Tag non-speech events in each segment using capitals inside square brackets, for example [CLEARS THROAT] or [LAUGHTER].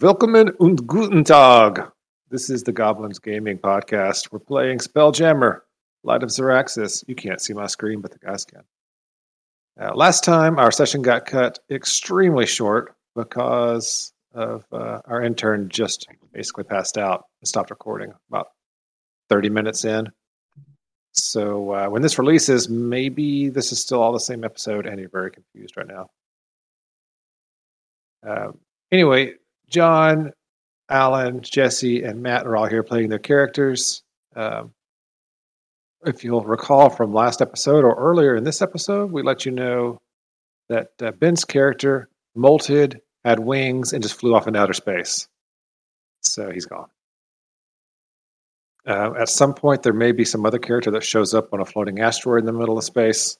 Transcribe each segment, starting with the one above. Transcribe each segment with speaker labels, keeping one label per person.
Speaker 1: Willkommen und guten Tag. This is the Goblins Gaming Podcast. We're playing Spelljammer, Light of Xaryxis. You can't see my screen, but the guys can. Uh, last time, our session got cut extremely short because of uh, our intern just basically passed out and stopped recording about 30 minutes in. So uh, when this releases, maybe this is still all the same episode, and you're very confused right now. Um, anyway, John, Alan, Jesse, and Matt are all here playing their characters. Um, if you'll recall from last episode or earlier in this episode, we let you know that uh, Ben's character molted, had wings, and just flew off into outer space. So he's gone. Uh, at some point, there may be some other character that shows up on a floating asteroid in the middle of space.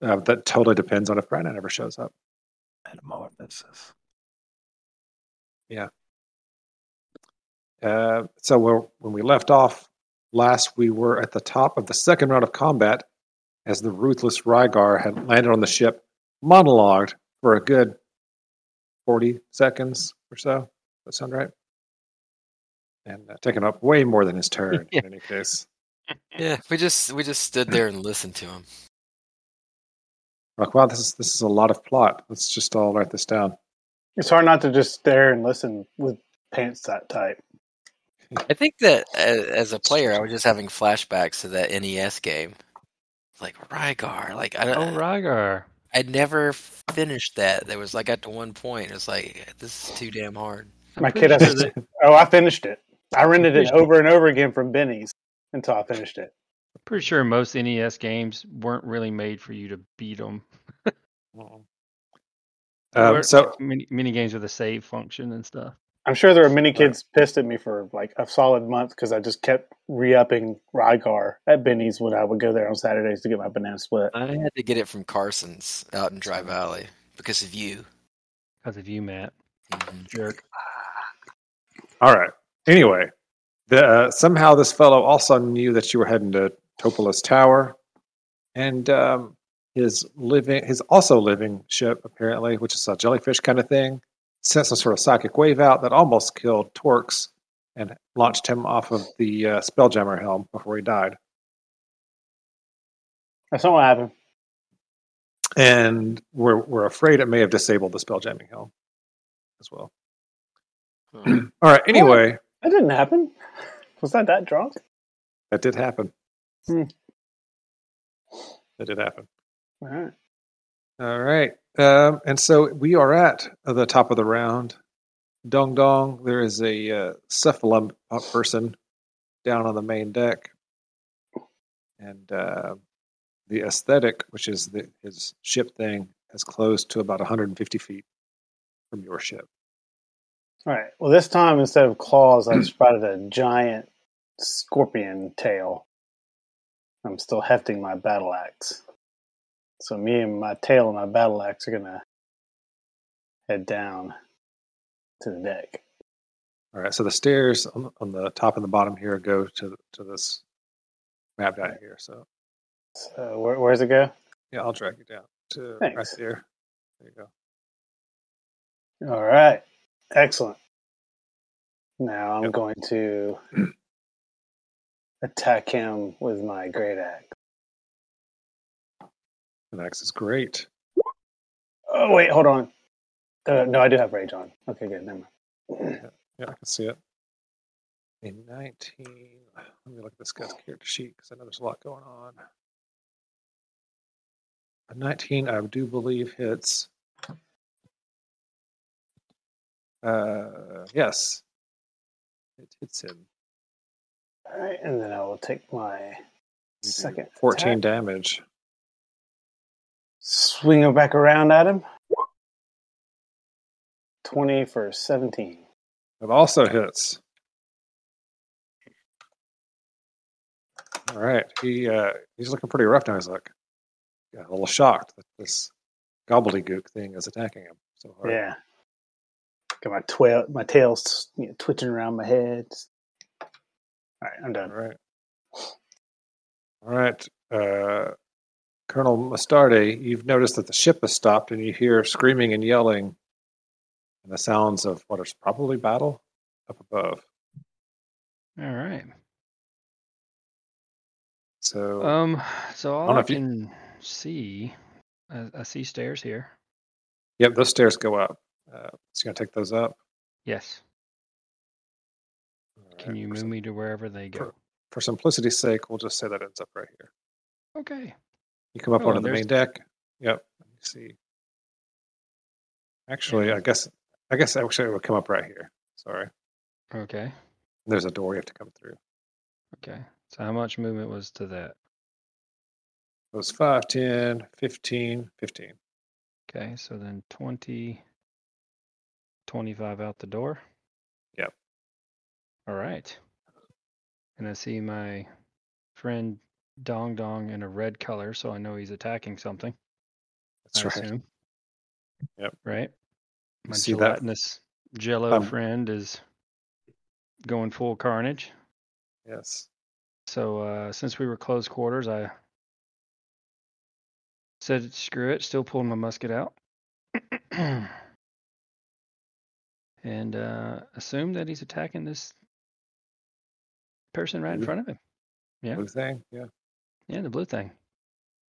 Speaker 1: Uh, that totally depends on if Brandon ever shows up.
Speaker 2: Metamorphosis.
Speaker 1: Yeah. Uh, so when we left off last, we were at the top of the second round of combat as the ruthless Rygar had landed on the ship, monologued for a good 40 seconds or so. Does that sound right? And uh, taken up way more than his turn [LAUGHS]
Speaker 3: Yeah.
Speaker 1: in any case.
Speaker 3: Yeah, we just we just stood there and listened to him.
Speaker 1: Like, wow, this is this is a lot of plot. Let's just all write this down.
Speaker 4: It's hard not to just stare and listen with pants that tight.
Speaker 3: I think that as a player, I was just having flashbacks to that NES game, like Rygar. Like I,
Speaker 2: Oh, Rygar.
Speaker 3: I never finished that. There was like at the one point, it was like this is too damn hard.
Speaker 4: My kid
Speaker 2: sure
Speaker 4: has.
Speaker 2: that- [LAUGHS]
Speaker 4: Oh, I finished it. I rented it over and over again from Benny's until I finished it.
Speaker 2: I'm pretty sure most NES games weren't really made for you to beat them.
Speaker 1: Um, so
Speaker 2: mini, mini games with a save function and stuff.
Speaker 4: I'm sure there were many kids pissed at me for like a solid month because I just kept re-upping Rygar at Benny's when I would go there on Saturdays to get my banana split.
Speaker 3: I had to get it from Carson's out in Dry Valley because of you.
Speaker 2: Because of you, Matt.
Speaker 3: Mhm.
Speaker 2: Jerk.
Speaker 1: All right. Anyway, the, uh, somehow this fellow also knew that you were heading to Topola's tower, and um, his living, his also living ship apparently, which is a jellyfish kind of thing, sent some sort of psychic wave out that almost killed Torx and launched him off of the uh, Spelljammer helm before he died.
Speaker 4: That's not what happened.
Speaker 1: And we're we're afraid it may have disabled the Spelljamming helm as well.
Speaker 3: Hmm. [CLEARS THROAT]
Speaker 1: All right. Anyway,
Speaker 4: That didn't happen. Was that that drunk?
Speaker 1: that did happen.
Speaker 4: Hmm.
Speaker 1: That did happen.
Speaker 4: All right.
Speaker 1: All right. Um, and so we are at the top of the round. Dong Dong, there is a uh, cephalum uh, person down on the main deck. And uh, the esthetic, which is the, his ship thing, has closed to about 150 feet from your ship.
Speaker 4: All right. Well, this time instead of claws, I've [CLEARS THROAT] spotted a giant scorpion tail. I'm still hefting my battle axe. So me and my tail and my battle axe are gonna head down to the deck.
Speaker 1: All right. So the stairs on, on the top and the bottom here go to to this map down here. So
Speaker 4: So where, where's it go?
Speaker 1: yeah, I'll drag you down to right
Speaker 4: Thanks.
Speaker 1: there. There you go.
Speaker 4: All right. Excellent. Now I'm
Speaker 1: Yep.
Speaker 4: going to [CLEARS THROAT] attack him with my great axe.
Speaker 1: Next is great.
Speaker 4: Oh wait, hold on. Uh, no, I do have rage on. Okay, good. Never mind.
Speaker 1: Yeah, I can see it. A 19. Let me look at this guy's character sheet because I know there's a lot going on. A 19, I do believe, hits. Uh, yes. It hits him.
Speaker 4: All right, and then I will take my second
Speaker 1: 14
Speaker 4: attack.
Speaker 1: damage.
Speaker 4: Swing it back around at him. 20 for 17.
Speaker 1: It also hits. All right. He uh, he's looking pretty rough now. He's like got a little shocked that this gobbledygook thing is attacking him so hard.
Speaker 4: Yeah. Got my, twi- my tail you know, twitching around my head. All right, I'm done.
Speaker 1: right. All right. Uh, Colonel Mustarde, you've noticed that the ship has stopped and you hear screaming and yelling and the sounds of what is probably battle up above.
Speaker 2: All right.
Speaker 1: So
Speaker 2: Um. So all
Speaker 1: don't know
Speaker 2: I
Speaker 1: if you-
Speaker 2: can see, I, I see stairs here.
Speaker 1: yep, those stairs go up. Uh, so you're gonna take those up.
Speaker 2: Yes.
Speaker 1: All
Speaker 2: Can you
Speaker 1: for
Speaker 2: move
Speaker 1: sim-
Speaker 2: me to wherever they go?
Speaker 1: For simplicity's sake, we'll just say that ends up right here.
Speaker 2: Okay.
Speaker 1: You come up
Speaker 2: Oh,
Speaker 1: onto the main deck. Yep. Let me see. Actually, I guess I guess actually it would come up right here. Sorry.
Speaker 2: Okay.
Speaker 1: There's a door you have to come through.
Speaker 2: Okay. So how much movement was to that?
Speaker 1: It was 5, 10, 15, 15.
Speaker 2: Okay. So then 20, 25 out the door.
Speaker 1: Yep.
Speaker 2: All right. And I see my friend Dong Dong in a red color, so I know he's attacking something.
Speaker 1: That's
Speaker 2: I
Speaker 1: right.
Speaker 2: assume.
Speaker 1: Yep.
Speaker 2: Right.
Speaker 1: You
Speaker 2: My
Speaker 1: see that?
Speaker 2: gelatinous Jello
Speaker 1: Um,
Speaker 2: friend is going full carnage.
Speaker 1: Yes.
Speaker 2: So uh, since we were close quarters, I said screw it. Still pulling my musket out, [CLEARS THROAT] and uh, assume that he's attacking this person right in front of him. Yeah.
Speaker 1: Blue thing. Yeah.
Speaker 2: Yeah, the blue thing.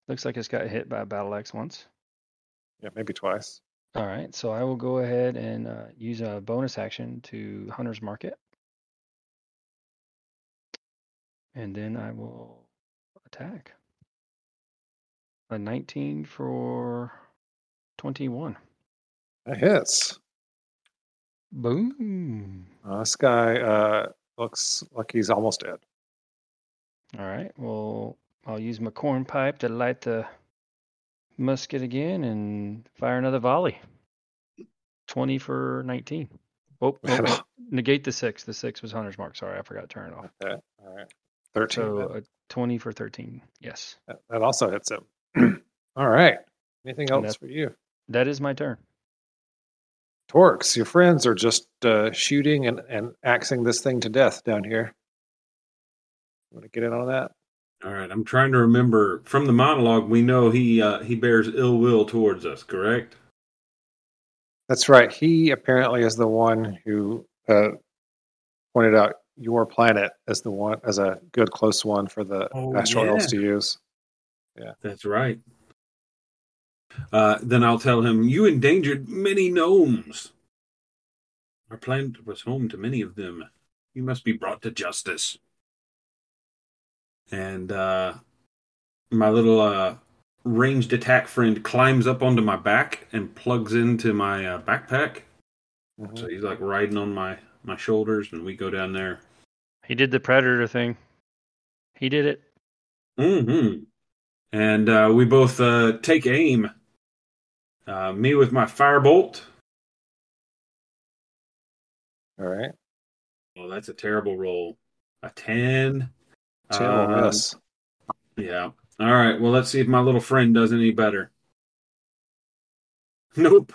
Speaker 2: Looks like it's got hit by a battle axe once.
Speaker 1: Yeah. Maybe twice.
Speaker 2: All right, so I will go ahead and uh, use a bonus action to Hunter's Market. And then I will attack. A 19 for 21.
Speaker 1: That hits.
Speaker 2: Boom.
Speaker 1: Uh, this guy uh, looks like he's almost dead.
Speaker 2: All right, well, I'll use my corn pipe to light the musket again and fire another volley. 20 for 19. Oh, oh, [LAUGHS] negate the six. The six was Hunter's Mark. Sorry, I forgot to turn it off.
Speaker 1: Okay. All right. 13.
Speaker 2: So a 20 for 13. Yes.
Speaker 1: that, that also hits him. [CLEARS THROAT] All right. Anything else for you?
Speaker 2: That is my turn.
Speaker 1: Torx, your friends are just uh, shooting and, and axing this thing to death down here. Want to get in on that?
Speaker 5: All right, I'm trying to remember from the monologue. We know he uh, he bears ill will towards us, correct?
Speaker 1: That's right. He apparently is the one who uh, pointed out your planet as the one as a good close one for the
Speaker 5: Oh,
Speaker 1: astral
Speaker 5: yeah.
Speaker 1: to use.
Speaker 5: Yeah, that's right. Uh, then I'll tell him you endangered many gnomes. Our planet was home to many of them. You must be brought to justice. And uh, my little uh, ranged attack friend climbs up onto my back and plugs into my uh, backpack.
Speaker 1: Mhm.
Speaker 5: So he's like riding on my my shoulders, and we go down there.
Speaker 2: He did the predator thing. He did it.
Speaker 5: Mm-hmm. And uh, we both uh, take aim. Uh, me with my firebolt.
Speaker 1: All right.
Speaker 5: Oh, that's a terrible roll. A ten.
Speaker 1: Tim will
Speaker 5: Uh,
Speaker 1: miss.
Speaker 5: Yeah. All right. Well, let's see if my little friend does any better. Nope.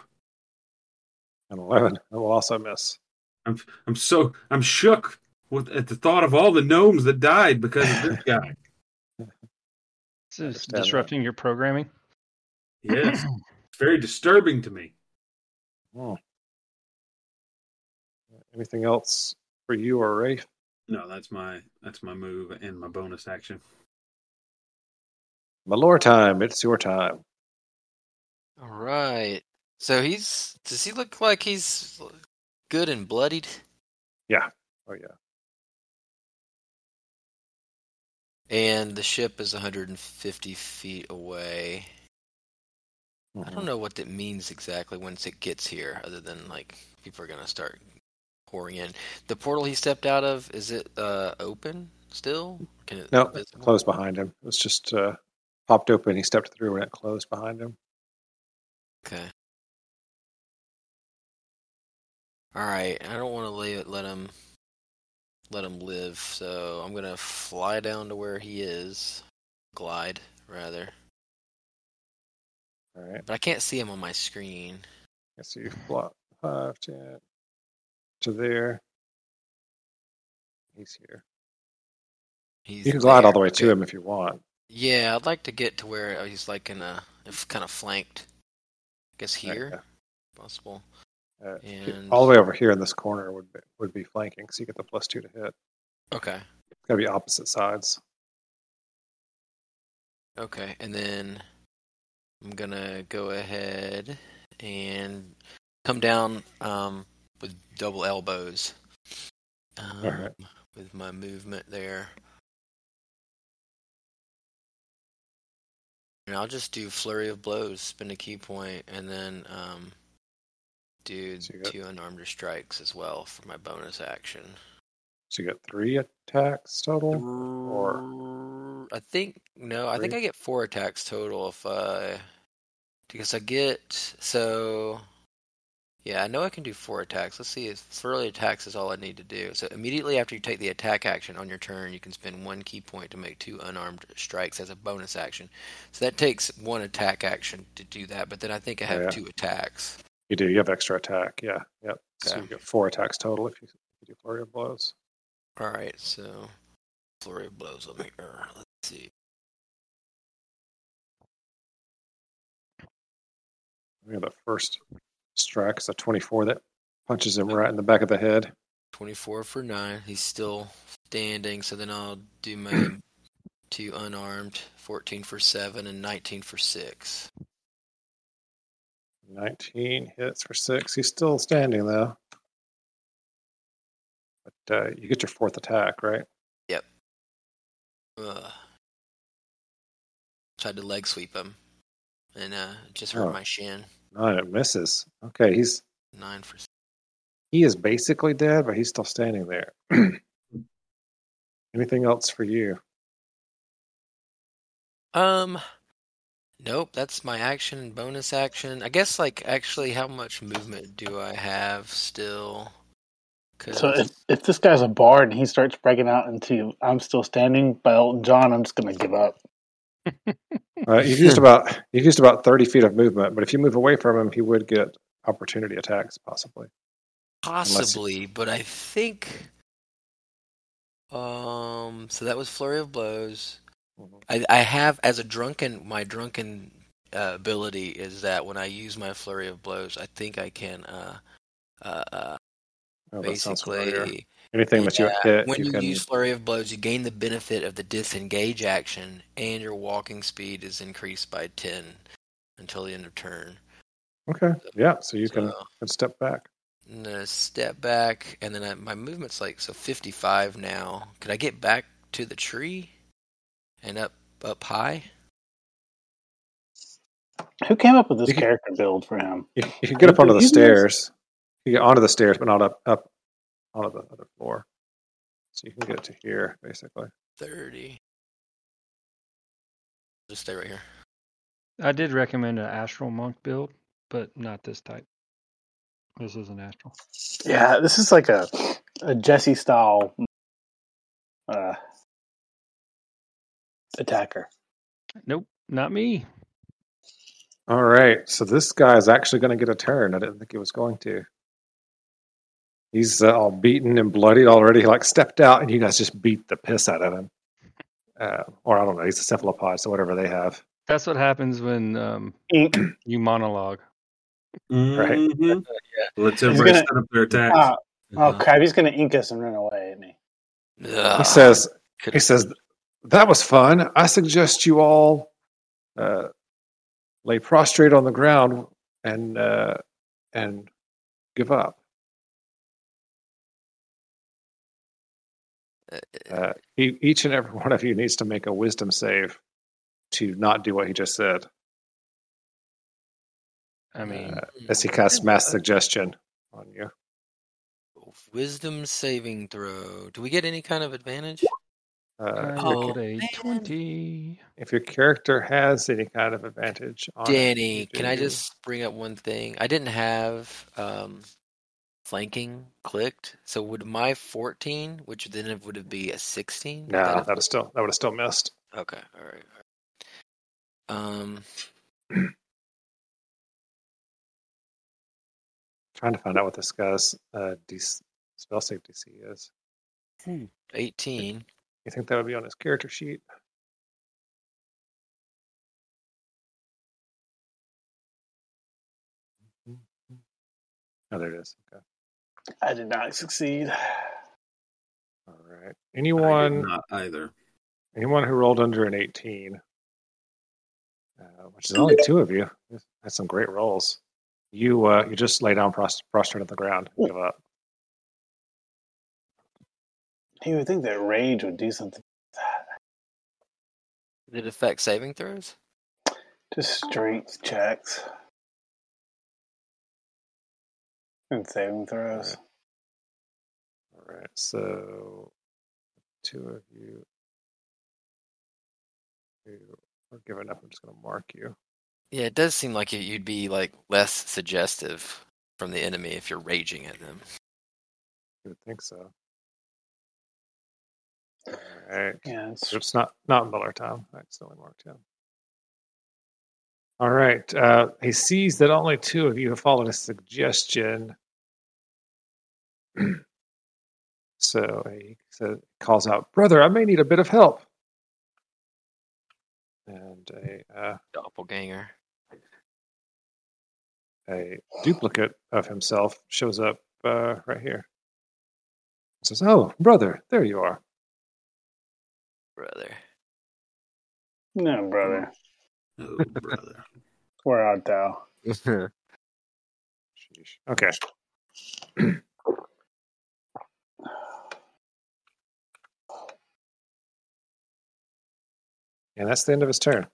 Speaker 1: An 11. That will also miss.
Speaker 5: I'm I'm so I'm shook with at the thought of all the gnomes that died because of this [LAUGHS] guy.
Speaker 2: This is
Speaker 1: understand that.
Speaker 2: disrupting your programming.
Speaker 5: Yes. it's very disturbing to me.
Speaker 1: Hmm. Anything else for you or Rafe?
Speaker 5: No, that's my that's my move and my bonus action.
Speaker 1: Melur Tyme. It's your time.
Speaker 3: All right. So he's. Does he look like he's good and bloodied? Yeah.
Speaker 1: Oh yeah.
Speaker 3: And the ship is 150 feet away. I
Speaker 1: Mhm.
Speaker 3: don't know what that means exactly once it gets here, other than like people are gonna start in. The portal he stepped out of is it uh, open still? Can it
Speaker 1: No,
Speaker 3: visible?
Speaker 1: closed behind him. It was just uh, popped open. He stepped through and it closed behind him.
Speaker 3: Okay. All right. I don't want to let let him let him live, so I'm gonna fly down to where he is, glide rather.
Speaker 1: All right.
Speaker 3: But I can't see him on my screen.
Speaker 1: Let's see. Block five, ten to there. He's here.
Speaker 3: He's
Speaker 1: You can glide all the way to him if you want.
Speaker 3: Yeah, I'd like to get to where he's like in a, if kind of flanked. I guess here,
Speaker 1: yeah.
Speaker 3: possible.
Speaker 1: Uh,
Speaker 3: And
Speaker 1: All the way over here in this corner would be, would be flanking, so you get the plus two to hit.
Speaker 3: okay,
Speaker 1: It's got to be opposite sides.
Speaker 3: okay, and then I'm gonna go ahead and come down um, with double elbows. Um,
Speaker 1: right.
Speaker 3: With my movement there. And I'll just do flurry of blows, spin a ki point, and then um, do
Speaker 1: So got-
Speaker 3: two unarmed strikes as well for my bonus action.
Speaker 1: So you got three attacks total.
Speaker 3: Or I think no, I think I get four attacks total if I because I get so yeah, I know I can do four attacks. Let's see if flurry attacks is all I need to do. So immediately after you take the attack action on your turn, you can spend one ki point to make two unarmed strikes as a bonus action. So that takes one attack action to do that, but then I think I have
Speaker 1: Yeah.
Speaker 3: two attacks.
Speaker 1: You do. You have extra attack. Yeah. Yep. So you get four attacks total if you, if you do flurry of blows.
Speaker 3: All right, so flurry of blows. Let me. er, let's see.
Speaker 1: Yeah, the first strike is a twenty-four that punches him right in the back of the head.
Speaker 3: 24 for 9. He's still standing, so then I'll do my [CLEARS THROAT] two unarmed 14 for 7 and 19 for 6.
Speaker 1: Nineteen hits for six. He's still standing though. But uh, you get your fourth attack, right? Yep.
Speaker 3: Ugh. Tried to leg sweep him, and uh, just hurt
Speaker 1: Oh.
Speaker 3: my shin.
Speaker 1: Nine. It misses. Okay, he's
Speaker 3: 9 for
Speaker 1: he is basically dead, but he's still standing there. [CLEARS THROAT] Anything else for you?
Speaker 3: Um, nope, that's my action and bonus action. I guess, like, actually, how much movement do I have still? 'Cause-
Speaker 4: So if, if this guy's a bard and he starts breaking out into "I'm still standing" by Elton John, I'm just gonna give up.
Speaker 1: Uh, you've used about you've used about thirty feet of movement, but if you move away from him, he would get opportunity attacks possibly.
Speaker 3: Possibly, but I think. Um. So that was flurry of blows. I, I have as a drunken my drunken uh, ability is that when I use my flurry of blows, I think I can uh, uh, uh,
Speaker 1: Oh, that sounds familiar.
Speaker 3: basically
Speaker 1: Anything that you
Speaker 3: yeah,
Speaker 1: hit,
Speaker 3: when
Speaker 1: you,
Speaker 3: you,
Speaker 1: can.
Speaker 3: use flurry of blows, you gain the benefit of the disengage action, and your walking speed is increased by ten until the end of turn.
Speaker 1: Okay, yeah. So you can,
Speaker 3: So-
Speaker 1: can step back.
Speaker 3: And then a step back, and then I, my movement's like so 55 now. Could I get back to the tree and up up high?
Speaker 4: Who came up with this
Speaker 1: You can-
Speaker 4: character build for him?
Speaker 1: You, you can get up onto the
Speaker 4: You can-
Speaker 1: stairs. You get onto the stairs, but not up up onto the other floor. So you can get to here, basically.
Speaker 3: 30. Just stay right here.
Speaker 2: I did recommend an astral monk build, but not this type. This is an astral.
Speaker 4: Yeah, this is like a a Jesse style uh, attacker.
Speaker 2: Nope, not me.
Speaker 1: All right. So this guy is actually going to get a turn. I didn't think he was going to. He's uh, all beaten and bloodied already. He like stepped out, and you guys just beat the piss out of him. Uh, or I don't know. He's a cephalopod, so whatever they have.
Speaker 2: That's what happens when um,
Speaker 4: Ink. [CLEARS THROAT]
Speaker 2: you monologue.
Speaker 5: Mhm. Let's everybody
Speaker 4: gonna-
Speaker 5: set up their attacks.
Speaker 4: Oh, oh
Speaker 3: Uh-huh.
Speaker 4: crap! He's gonna ink us and run away, isn't he?
Speaker 3: Ugh,
Speaker 1: He says, He says, "That was fun. I suggest you all uh, lay prostrate on the ground and uh, and give up. Uh, e- each and every [LAUGHS] one of you needs to make a wisdom save to not do what he just said."
Speaker 2: I mean,
Speaker 1: Uh, as he casts mass suggestion on you.
Speaker 3: Wisdom saving throw. Do we get any kind of advantage?
Speaker 1: Uh,
Speaker 3: Oh,
Speaker 2: a twenty.
Speaker 1: if your character has any kind of advantage on
Speaker 3: Danny,
Speaker 1: you
Speaker 3: can I just bring up one thing? I didn't have um, flanking clicked, so would my 14, which then it would have be a 16?
Speaker 1: No,
Speaker 3: that
Speaker 1: that would still that would have still missed.
Speaker 3: Okay, all right. all right. Um, [CLEARS THROAT]
Speaker 1: Trying to find out what this guy's uh, DC, spell save DC is.
Speaker 3: 18.
Speaker 1: You think that would be on his character sheet? Oh, there it is. Okay.
Speaker 4: I did not succeed.
Speaker 1: All right. Anyone
Speaker 5: not either.
Speaker 1: anyone who rolled under an 18, uh, which is only two of you, that's some great rolls. You uh, you just lay down pros- prostrate on the ground and give up.
Speaker 4: You would think that rage would do something. Like that.
Speaker 3: Did it affect saving throws?
Speaker 4: Just strength checks and saving throws.
Speaker 1: All right. So two of you who are giving up. I'm just going to mark you.
Speaker 3: Yeah, it does seem like you'd be like less suggestive from the enemy if you're raging at them.
Speaker 1: I would think so. All right.
Speaker 4: Yeah, it's
Speaker 1: So it's not not Melur Tyme. I accidentally marked him. All right. Uh, he sees that only two of you have followed his suggestion. [CLEARS THROAT] so he says, calls out, "Brother, I may need a bit of help." And a uh,
Speaker 3: Doppelganger.
Speaker 1: a duplicate of himself shows up uh, right here. Says, "Oh, brother, there you are."
Speaker 3: Brother.
Speaker 4: no, brother.
Speaker 5: Oh, brother.
Speaker 4: Where art thou? [LAUGHS]
Speaker 1: Okay. [CLEARS THROAT] and that's the end of his turn.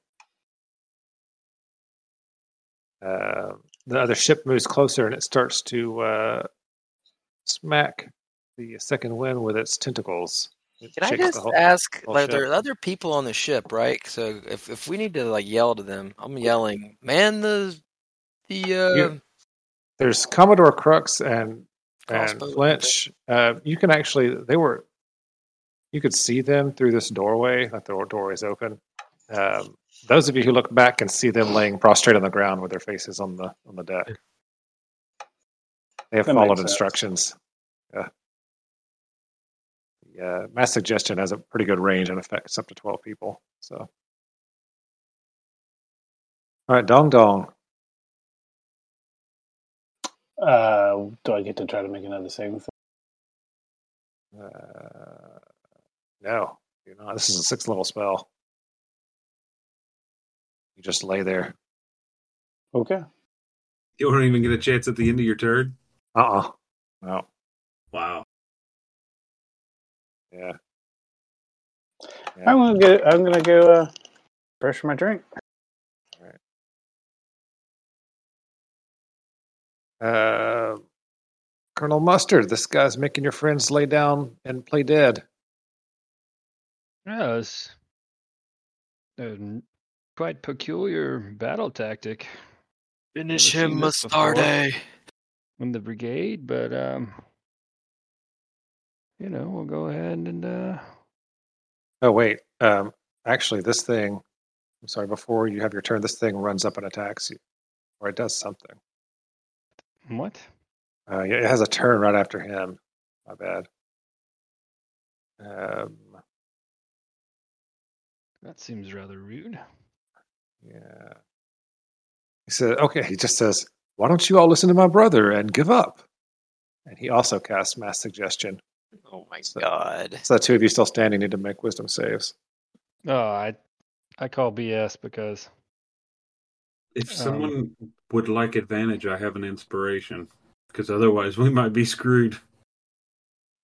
Speaker 1: Uh, the other ship moves closer and it starts to uh, smack the second wind with its tentacles. It
Speaker 3: Can I just
Speaker 1: whole-
Speaker 3: ask?
Speaker 1: whole
Speaker 3: Like, there are other people on the ship, right? So if if we need to like yell to them, I'm yelling, "Man, the the uh,
Speaker 1: You- There's Commodore Krux and and. Flinch. Uh, you can actually they were you could see them through this doorway. That the door is open. Um, those of you who look back can see them laying prostrate on the ground with their faces on the on the deck. They have
Speaker 4: That
Speaker 1: followed instructions. Yeah. Yeah, mass suggestion has a pretty good range and affects up to twelve people. So, all right, Dong Dong.
Speaker 4: Uh, do I get to try to make another saving?
Speaker 1: Uh, no, you're not. This is a sixth level spell. You just lay there.
Speaker 4: Okay.
Speaker 5: You don't even get a chance at the end of your turn?
Speaker 1: Uh uh No.
Speaker 5: Wow.
Speaker 1: Yeah. Yeah.
Speaker 4: I'm gonna go. I'm gonna go. Uh, brush my drink.
Speaker 1: Uh, Colonel Mustarde, this guy's making your friends lay down and play dead.
Speaker 2: Yeah, it's a n- quite peculiar battle tactic
Speaker 3: finish him,
Speaker 2: seen.
Speaker 3: Mustarde."
Speaker 2: in the brigade, but um, you know, we'll go ahead and uh,
Speaker 1: Oh wait. Um, actually, this thing. I'm sorry. Before you have your turn, this thing runs up and attacks you, or it does something.
Speaker 2: what?
Speaker 1: Uh, yeah, it has a turn right after him. My bad. Um,
Speaker 2: That seems rather rude.
Speaker 1: Yeah. He said, okay, he just says, why don't you all listen to my brother and give up? And he also casts mass suggestion.
Speaker 3: Oh my
Speaker 1: So-
Speaker 3: god!
Speaker 1: So the two of you still standing need to make wisdom saves.
Speaker 2: Oh, I I call BS because
Speaker 5: If
Speaker 2: Um,
Speaker 5: someone would like advantage, I have an inspiration. Because otherwise, we might be screwed.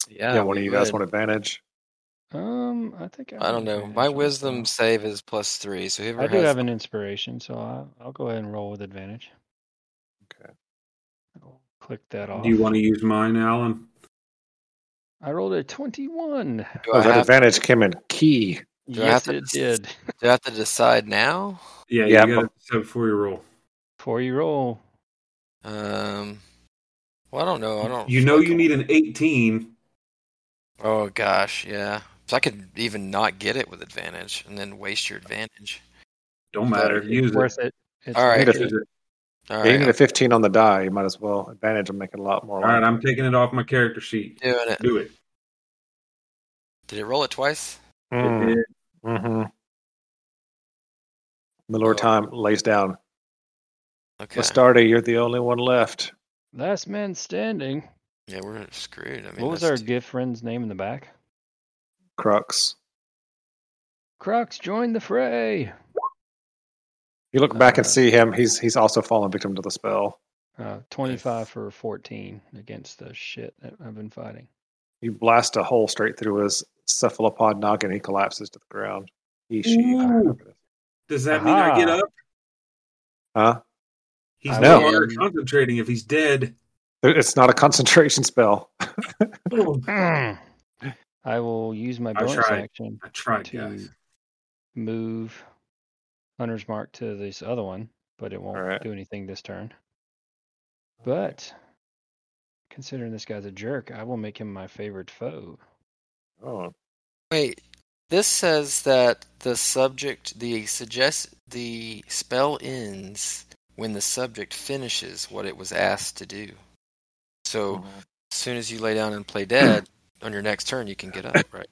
Speaker 3: Yeah,
Speaker 1: Yeah, one of
Speaker 3: we
Speaker 1: you guys
Speaker 3: would.
Speaker 1: want advantage.
Speaker 2: Um, I think I,
Speaker 3: I don't know. My wisdom
Speaker 2: that.
Speaker 3: save is plus three, so whoever
Speaker 2: I do
Speaker 3: has
Speaker 2: have an inspiration, so I'll, I'll go ahead and roll with advantage.
Speaker 1: Okay.
Speaker 2: I'll click that off.
Speaker 5: Do you want to use mine, Alan?
Speaker 2: I rolled a twenty-one.
Speaker 3: do,
Speaker 1: Oh,
Speaker 3: I
Speaker 1: that
Speaker 3: have,
Speaker 1: advantage came in key.
Speaker 3: Do I have
Speaker 2: yes,
Speaker 3: to
Speaker 2: it
Speaker 3: s-
Speaker 2: did.
Speaker 3: do I have to decide now?
Speaker 5: Yeah,
Speaker 1: Yeah,
Speaker 5: you got to decide before you roll.
Speaker 2: Before you roll,
Speaker 3: Um, well, I don't know. I don't.
Speaker 5: You know you need an 18.
Speaker 3: Oh gosh, yeah. So I could even not get it with advantage, and then waste your advantage.
Speaker 5: Don't matter.
Speaker 2: it's
Speaker 5: Use
Speaker 2: worth
Speaker 5: it.
Speaker 2: it. It's
Speaker 3: All right.
Speaker 2: worth
Speaker 1: Use
Speaker 2: it.
Speaker 3: All
Speaker 1: Yeah, you
Speaker 3: right,
Speaker 1: need
Speaker 3: I'm
Speaker 1: a 15 on the die. You might as well. Advantage will make it a lot more.
Speaker 5: All right, I'm taking it off my character sheet.
Speaker 3: doing it.
Speaker 5: Do it.
Speaker 3: Did it roll it twice?
Speaker 1: Mm, hmm Miller
Speaker 3: Oh.
Speaker 1: time lays down.
Speaker 3: Okay.
Speaker 1: Mustarde, you're the only one left.
Speaker 2: Last man standing.
Speaker 3: Yeah, we're screwed. I mean,
Speaker 2: what was our
Speaker 3: too-
Speaker 2: Giff friend's name in the back?
Speaker 1: Krux.
Speaker 2: Krux, join the fray.
Speaker 1: You look back and
Speaker 2: Uh,
Speaker 1: see him. He's he's also fallen victim to the spell.
Speaker 2: Uh, 25 for 14 against the shit that I've been fighting.
Speaker 1: You blast a hole straight through his cephalopod noggin. He collapses to the ground. He, she.
Speaker 5: Does that mean I get up?
Speaker 1: Huh?
Speaker 5: He's
Speaker 2: I
Speaker 5: no longer concentrating if he's dead.
Speaker 1: It's not a concentration spell. [LAUGHS]
Speaker 2: I will use my
Speaker 5: I
Speaker 2: bonus
Speaker 5: tried.
Speaker 2: action
Speaker 5: I tried,
Speaker 2: to
Speaker 5: guys.
Speaker 2: move Hunter's Mark to this other one, but it won't
Speaker 1: Alright.
Speaker 2: do anything this turn. But considering this guy's a jerk, I will make him my favorite foe.
Speaker 1: Oh,
Speaker 3: Wait, this says that the subject, the suggest, the spell ends when the subject finishes what it was asked to do. So
Speaker 1: Mm-hmm.
Speaker 3: as soon as you lay down and play dead, on your next turn you can get up, right?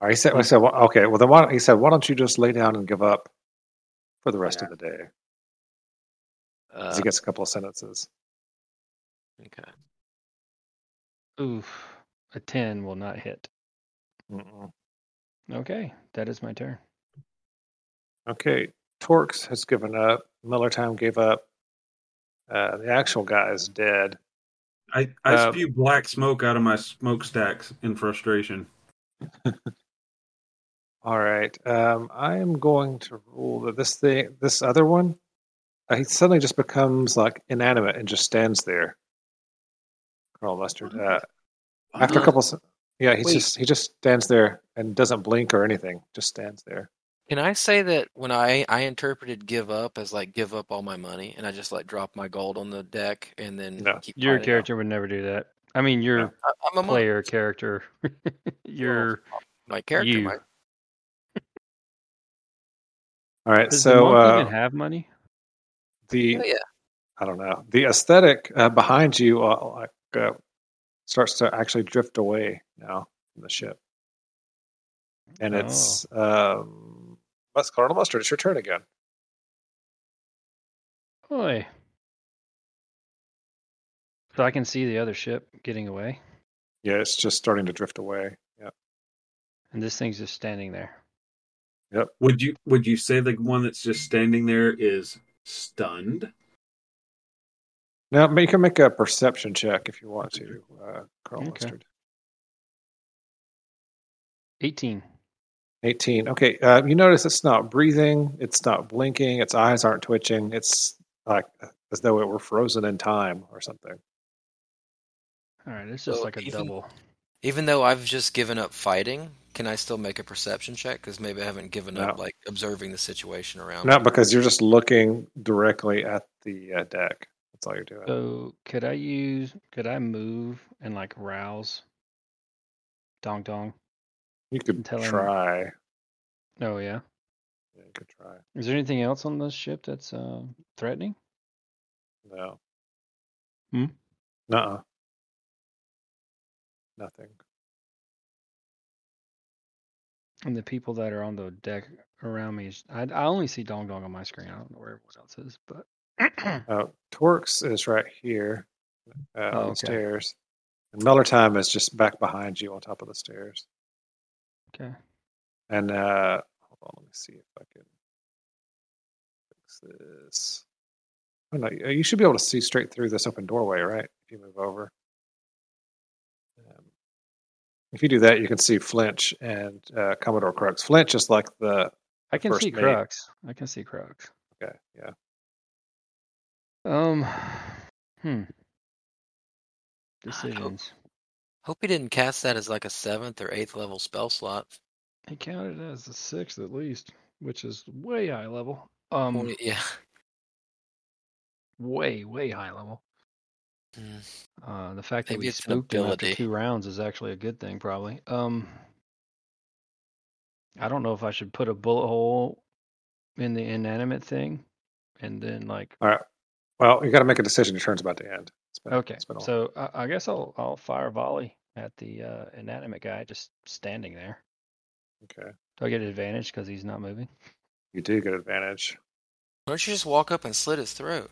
Speaker 1: I said. I said, well, okay. Well, then why, he said, why don't you just lay down and give up for the rest of the day?
Speaker 3: Uh,
Speaker 1: he gets a couple of sentences.
Speaker 3: okay.
Speaker 2: Oof, a 10 will not hit.
Speaker 1: Mm-mm.
Speaker 2: Okay, that is my turn.
Speaker 1: Okay, Torx has given up. Melur Tyme gave up. Uh, the actual guy is dead.
Speaker 5: I, I
Speaker 1: Uh,
Speaker 5: spew black smoke out of my smokestacks in frustration. [LAUGHS]
Speaker 1: All right. Um, I am going to rule that this thing, this other one, uh, he suddenly just becomes like inanimate and just stands there. Carl Mustarde. Uh, after a couple, se- yeah,
Speaker 3: he
Speaker 1: just he just stands there and doesn't blink or anything. Just stands there.
Speaker 3: Can I say that when I I interpreted give up as like give up all my money and I just like drop my gold on the deck and then
Speaker 1: No.
Speaker 3: keep
Speaker 2: Your
Speaker 3: fighting?
Speaker 2: character would never do that. I mean, your
Speaker 1: No.
Speaker 3: I, I'm a monk.
Speaker 2: player character. [LAUGHS] your
Speaker 3: My character
Speaker 2: you.
Speaker 3: might.
Speaker 1: All right.
Speaker 2: does the
Speaker 1: so
Speaker 2: monk
Speaker 1: uh,
Speaker 2: even have money?
Speaker 1: the
Speaker 3: Oh, yeah.
Speaker 1: I don't know the esthetic uh, behind you uh, like uh, starts to actually drift away now from the ship, and it's um. Let's Colonel Mustarde. It's your turn again.
Speaker 2: Oi. So I can see the other ship getting away,
Speaker 1: Yeah, it's just starting to drift away. Yeah.
Speaker 2: and this thing's just standing there. Yep.
Speaker 5: Would you would you say the one that's just standing there is stunned?
Speaker 1: Now but you can make a perception check if you want to, uh, Colonel
Speaker 2: Okay.
Speaker 1: Mustarde.
Speaker 2: 18.
Speaker 1: 18. Okay. Uh, you notice it's not breathing. It's not blinking. Its eyes aren't twitching. It's like as though it were frozen in time or something.
Speaker 2: All right, it's just
Speaker 3: So
Speaker 2: like a
Speaker 3: even-
Speaker 2: double.
Speaker 3: Even though I've just given up fighting, can I still make a perception check? Because maybe I haven't given up like observing the situation around.
Speaker 1: Not
Speaker 3: me.
Speaker 1: because you're just looking directly at the uh, deck. That's all you're doing.
Speaker 2: So could I use? Could I move and like rouse? Dong dong.
Speaker 1: You could
Speaker 2: tell him-
Speaker 1: try.
Speaker 2: Oh yeah.
Speaker 1: Yeah, you could try.
Speaker 2: Is there anything else on this ship that's uh, threatening?
Speaker 1: No.
Speaker 2: Hmm?
Speaker 1: Nuh-uh. Nothing.
Speaker 2: And the people that are on the deck around me, I, I only see Dong Dong on my screen. I don't know where everyone else is, but
Speaker 1: Uh, [CLEARS THROAT] Torx is right here uh,
Speaker 2: Oh,
Speaker 1: on the
Speaker 2: okay.
Speaker 1: stairs. And Melur Tyme is just back behind you on top of the stairs.
Speaker 2: Okay.
Speaker 1: And uh, hold on, let me see if I can fix this. Oh, no, you should be able to see straight through this open doorway, right? If you move over. Um, if you do that, you can see Flinch and uh, Commodore Krux. Flinch is like the
Speaker 2: I can
Speaker 1: first
Speaker 2: see
Speaker 1: mate.
Speaker 2: Krux. I can see Krux.
Speaker 1: okay, yeah.
Speaker 2: Um, [SIGHS] hmm. Decisions.
Speaker 3: Hope he didn't cast that as like a seventh or eighth level spell slot.
Speaker 2: He counted it as a sixth at least, which is way high level. Um,
Speaker 3: yeah. [LAUGHS]
Speaker 2: way way high level.
Speaker 3: Hmm.
Speaker 2: Uh, the fact that we spooked him after two rounds is actually a good thing, probably. Um, I don't know if I should put a bullet hole in the inanimate thing, and then like
Speaker 1: All right. Well, you got to make a decision. Your turn's about to end. It's been,
Speaker 2: okay,
Speaker 1: it's been a
Speaker 2: so I, I guess I'll I'll fire a volley at the uh, inanimate guy just standing there.
Speaker 1: okay.
Speaker 2: Do I get advantage because he's not moving?
Speaker 1: You do get advantage.
Speaker 3: Why don't you just walk up and slit his throat?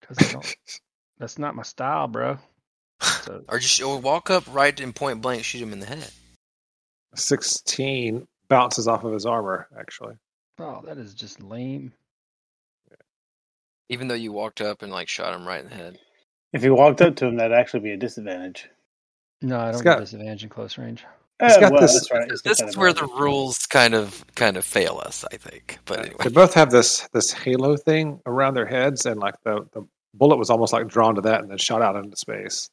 Speaker 2: Because I don't [LAUGHS] that's not my style, bro. So
Speaker 3: Or just or walk up right in point blank, shoot him in the head.
Speaker 1: 16 bounces off of his armor, actually.
Speaker 2: oh, that is just lame.
Speaker 3: Even though you walked up and like shot him right in the head.
Speaker 4: If you walked up to him, that'd actually be a disadvantage.
Speaker 2: No, I don't
Speaker 1: got-
Speaker 2: get disadvantage in close range.
Speaker 1: He's
Speaker 4: Eh,
Speaker 1: got
Speaker 4: well,
Speaker 1: this-
Speaker 4: that's right. he's
Speaker 3: This
Speaker 4: that
Speaker 3: is where the rules kind of kind of fail us, I think. But anyway,
Speaker 1: They
Speaker 3: anyway.
Speaker 1: both have this this halo thing around their heads, and like the, the bullet was almost like drawn to that and then shot out into space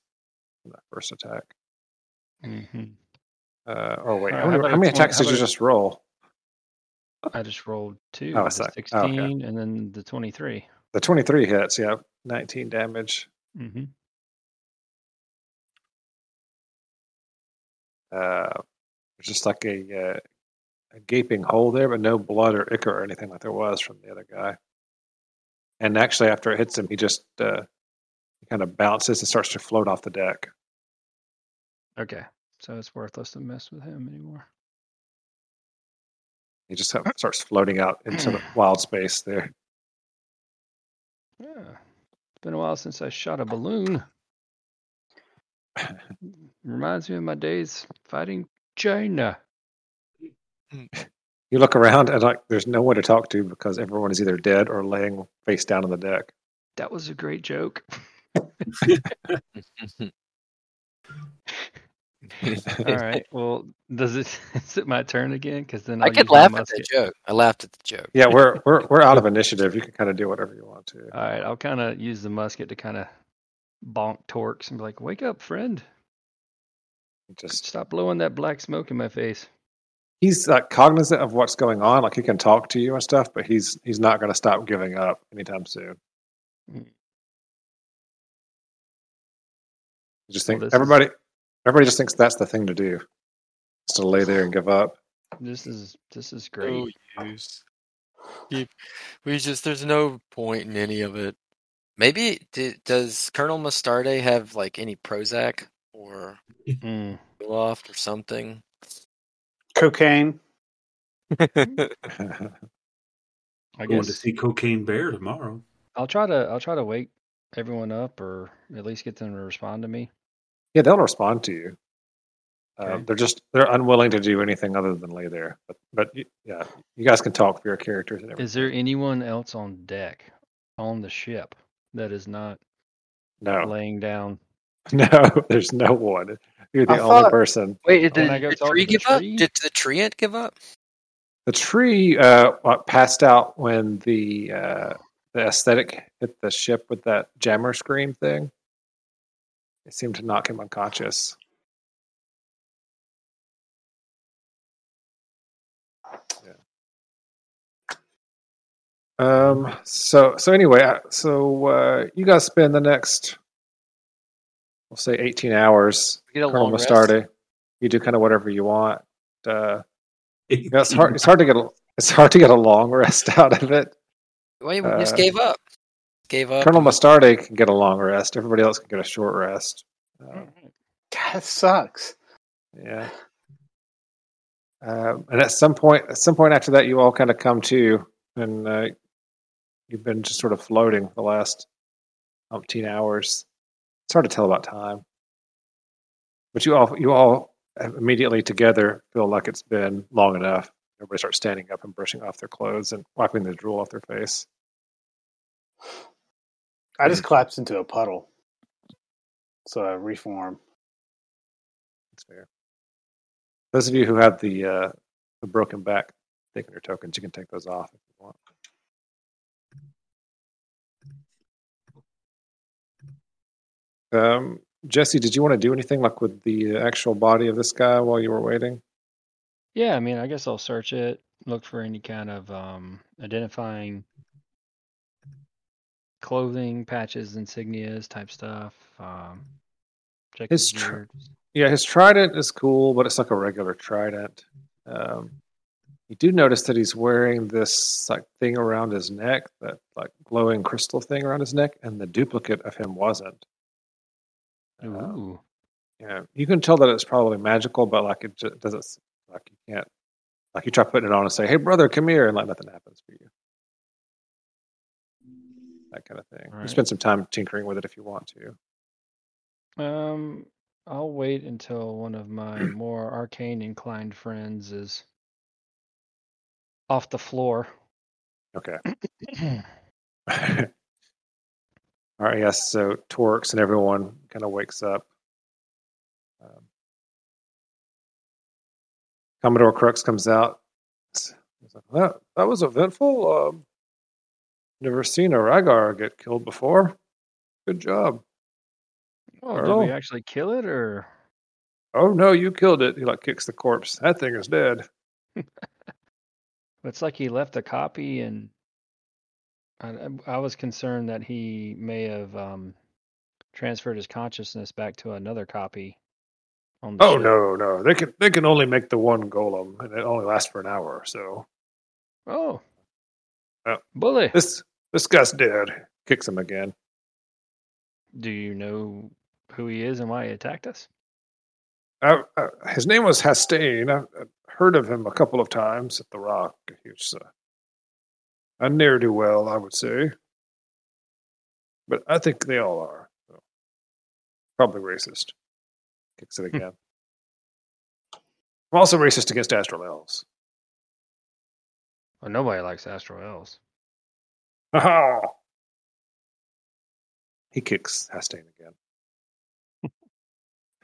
Speaker 1: in that first attack.
Speaker 2: hmm
Speaker 1: Uh, or wait,
Speaker 2: All right,
Speaker 1: how
Speaker 2: how
Speaker 1: many, how many attacks
Speaker 2: how
Speaker 1: did you just roll?
Speaker 2: I just rolled two.
Speaker 1: Oh, a
Speaker 2: the
Speaker 1: sec. Oh, okay.
Speaker 2: and then the 23.
Speaker 1: The 23 hits, yeah, 19 damage.
Speaker 2: Hmm
Speaker 1: Uh, there's just like a, uh, a gaping hole there, but no blood or ichor or anything like there was from the other guy. And actually, after it hits him, he just uh, he kind of bounces and starts to float off the deck.
Speaker 2: Okay. So it's worthless to mess with him anymore.
Speaker 1: He just starts floating out into the [CLEARS THROAT] wild space there.
Speaker 2: Yeah. It's been a while since I shot a balloon. [COUGHS] Reminds me of my days fighting China.
Speaker 1: You look around and like there's no one to talk to because everyone is either dead or laying face down on the deck.
Speaker 2: That was a great joke. [LAUGHS] [LAUGHS] [LAUGHS] [LAUGHS] All [LAUGHS] right. Well, does it [LAUGHS] is it my turn again? Because then
Speaker 3: I
Speaker 2: I'll
Speaker 3: could laugh at the joke. I laughed at the joke.
Speaker 1: Yeah, we're we're we're out of initiative. You can kind of do whatever you want to.
Speaker 2: All right. I'll kind of use the musket to kind of bonk Torx and be like, "Wake up, friend!
Speaker 1: Just
Speaker 2: Stop blowing that black smoke in my face."
Speaker 1: he's like cognizant of what's going on. Like he can talk to you and stuff, but he's he's not going to stop giving up anytime soon.
Speaker 2: Mm.
Speaker 1: I just
Speaker 2: Well,
Speaker 1: think
Speaker 2: this is-
Speaker 1: everybody everybody just thinks that's the thing to do. Just to lay there and give up.
Speaker 2: This is this is great.
Speaker 3: No use. You- We just there's no point in any of it. Maybe d does Colonel Mustarde have like any Prozac or [LAUGHS]
Speaker 2: Mm.
Speaker 3: Loft or something?
Speaker 4: Cocaine. [LAUGHS]
Speaker 2: I
Speaker 5: Going to see Cocaine Bear tomorrow.
Speaker 2: I'll try to I'll try to wake everyone up or at least get them to respond to me.
Speaker 1: Yeah, they'll respond to you. Uh,
Speaker 2: Okay.
Speaker 1: they're just they're unwilling to do anything other than lay there. But but yeah, you guys can talk for your characters and everything.
Speaker 2: Is there anyone else on deck on the ship that is not
Speaker 1: No,
Speaker 2: laying down? [LAUGHS]
Speaker 1: no, there's no one. You're the
Speaker 4: I
Speaker 1: only
Speaker 4: thought-
Speaker 1: person.
Speaker 3: Wait,
Speaker 2: When
Speaker 3: did
Speaker 2: I go
Speaker 3: the tree
Speaker 2: to
Speaker 3: give up? Did the treant give up?
Speaker 1: The tree uh, passed out when the uh, the esthetic hit the ship with that jammer scream thing. It seemed to knock him unconscious. Um. So so anyway, uh, so uh, you guys spend the next, we'll say, eighteen hours.
Speaker 3: We get a
Speaker 1: Colonel
Speaker 3: long rest?
Speaker 1: You do kind of whatever you want. Uh,
Speaker 5: Yeah,
Speaker 1: yeah, it's hard. It's hard to get. A, it's hard to get a long [LAUGHS] rest out of it.
Speaker 3: Wait, we just
Speaker 1: Uh,
Speaker 3: gave up. Gave up.
Speaker 1: Colonel Mustarde can get a long rest. Everybody else can get a short rest. Uh,
Speaker 4: That sucks.
Speaker 1: yeah. Um, and at some point, at some point after that, you all kind of come to, and uh, you've been just sort of floating the last umpteen hours. It's hard to tell about time, but you all, you all immediately together feel like it's been long enough. Everybody starts standing up and brushing off their clothes and wiping the drool off their face.
Speaker 4: I just collapsed into a puddle. So I reform.
Speaker 1: That's fair. Those of you who have the uh, the broken back thickener tokens, you can take those off if you want. Um, Jesse, did you want to do anything like with the actual body of this guy while you were waiting?
Speaker 2: Yeah, I mean, I guess I'll search it, look for any kind of um, identifying clothing, patches, insignias type stuff. Um, check
Speaker 1: His
Speaker 2: his
Speaker 1: tr- Yeah, his trident is cool, but it's like a regular trident. Um, you do notice that he's wearing this like thing around his neck, that like glowing crystal thing around his neck, and the duplicate of him wasn't. Um,
Speaker 2: Ooh,
Speaker 1: Yeah, you can tell that it's probably magical, but like it just doesn't like you can't like you try putting it on and say, "Hey, brother, come here," and like nothing happens for you. That kind of thing. You spend some time tinkering with it if you want to.
Speaker 2: Um, I'll wait until one of my [CLEARS THROAT] more arcane inclined friends is off the floor.
Speaker 1: Okay. [CLEARS THROAT] [CLEARS THROAT] All right, yes. So Torx and everyone kind of wakes up. Um, Commodore Krux comes out. Like, that, that was eventful. Um, never seen a Reigar get killed before. Good job.
Speaker 2: Oh, did we actually kill it or?
Speaker 1: Oh no, you killed it. He like kicks the corpse. That thing is dead. [LAUGHS]
Speaker 2: It's like he left a copy, and I, I was concerned that he may have um, transferred his consciousness back to another copy. On the
Speaker 1: Oh
Speaker 2: ship.
Speaker 1: no, no. They can they can only make the one golem, and it only lasts for an hour. So
Speaker 2: Oh.
Speaker 1: Oh.
Speaker 2: Bully.
Speaker 1: this this guy's dead. Kicks him again.
Speaker 2: Do you know who he is and why he attacked us?
Speaker 1: Uh, his name was Hastane. I've, heard of him a couple of times at the Rock. He was uh, a ne'er do well, I would say. But I think they all are. So. Probably racist. Kicks it again. I'm also racist against astral elves.
Speaker 2: Well, nobody likes Astro Elves.
Speaker 1: Ha [LAUGHS] He kicks Hastane again.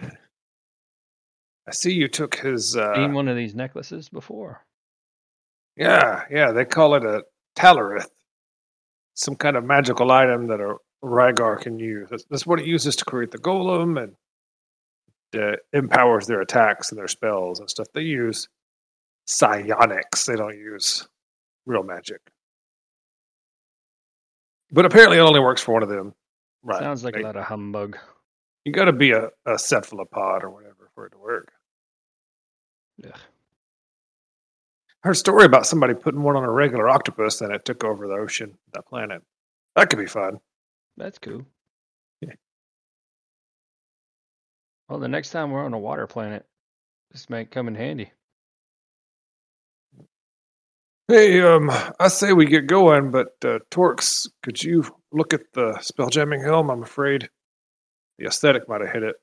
Speaker 1: [LAUGHS] I see you took his. Uh,
Speaker 2: Seen one of these necklaces before.
Speaker 1: Yeah, yeah, they call it a Talarith. Some kind of magical item that a Reigar can use. That's, that's what it uses to create the golem and uh, empowers their attacks and their spells and stuff. They use psionics. They don't use real magic. But apparently it only works for one of them. Right.
Speaker 2: Sounds like
Speaker 1: They-
Speaker 2: a lot of humbug.
Speaker 1: You got to be a, a cephalopod or whatever for it to work. Heard a story about somebody putting one on a regular octopus and it took over the ocean, that planet. That could be fun.
Speaker 2: That's cool.
Speaker 1: Yeah.
Speaker 2: Well, the next time we're on a water planet, this might come in handy.
Speaker 1: Hey, um, I say we get going, but uh, Torx, could you look at the spell jamming helm? I'm afraid the esthetic might have hit it.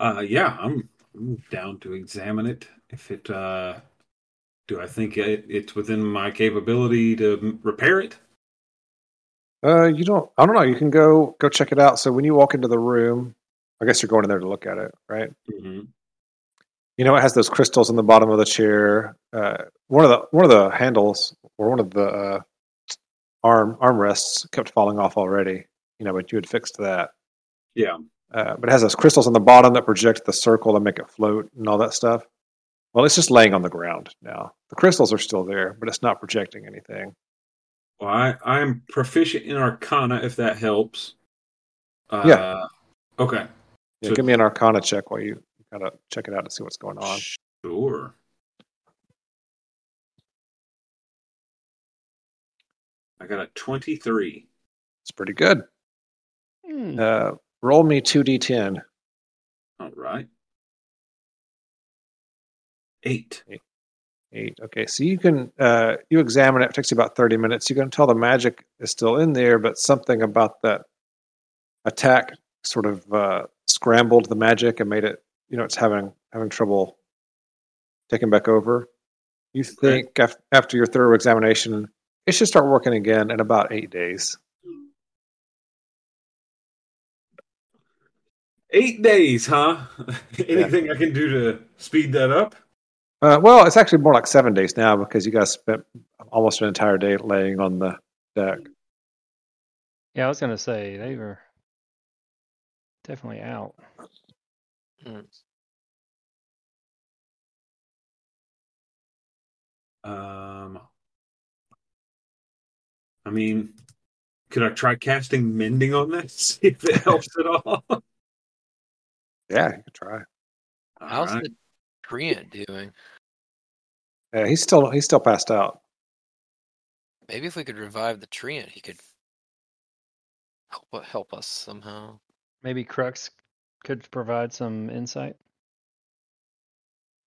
Speaker 5: Uh, yeah, I'm, I'm down to examine it. If it, uh, do I think it, it's within my capability to repair it?
Speaker 1: Uh, you don't. I don't know. You can go go check it out. So when you walk into the room, I guess you're going in there to look at it, right?
Speaker 5: hmm
Speaker 1: You know, it has those crystals on the bottom of the chair. Uh, one of the one of the handles or one of the uh, arm armrests kept falling off already. You know, but you had fixed that.
Speaker 5: Yeah.
Speaker 1: Uh, but it has those crystals on the bottom that project the circle and make it float and all that stuff. Well, it's just laying on the ground now. The crystals are still there, but it's not projecting anything.
Speaker 5: Well, I, I'm proficient in Arcana, if that helps. Uh,
Speaker 1: Yeah.
Speaker 5: Okay.
Speaker 1: Yeah,
Speaker 5: So-
Speaker 1: give me an Arcana check while you kind of check it out to see what's going on.
Speaker 5: Sure. I got a 23.
Speaker 1: It's pretty good.
Speaker 2: Hmm.
Speaker 1: Uh, roll me two d10.
Speaker 5: All right. Eight.
Speaker 1: Eight. Okay, so you can uh, you examine it. It takes you about thirty minutes. You can tell the magic is still in there, but something about that attack sort of uh, scrambled the magic and made it. You know, it's having having trouble taking back over. You think af- after your thorough examination, it should start working again in about eight days.
Speaker 5: Eight days, huh? [LAUGHS] Anything I can do to speed that up?
Speaker 1: Uh, well, it's actually more like seven days now because you guys spent almost an entire day laying on the deck.
Speaker 2: Yeah, I was gonna say they were definitely out.
Speaker 5: Um, I mean, could I try casting mending on this? [LAUGHS] See if it helps at all.
Speaker 1: Yeah, you can try.
Speaker 3: How's
Speaker 5: Alright.
Speaker 3: the treant doing?
Speaker 1: Yeah, he's still he's still passed out.
Speaker 3: Maybe if we could revive the treant, he could help help us somehow.
Speaker 2: Maybe Krux could provide some insight.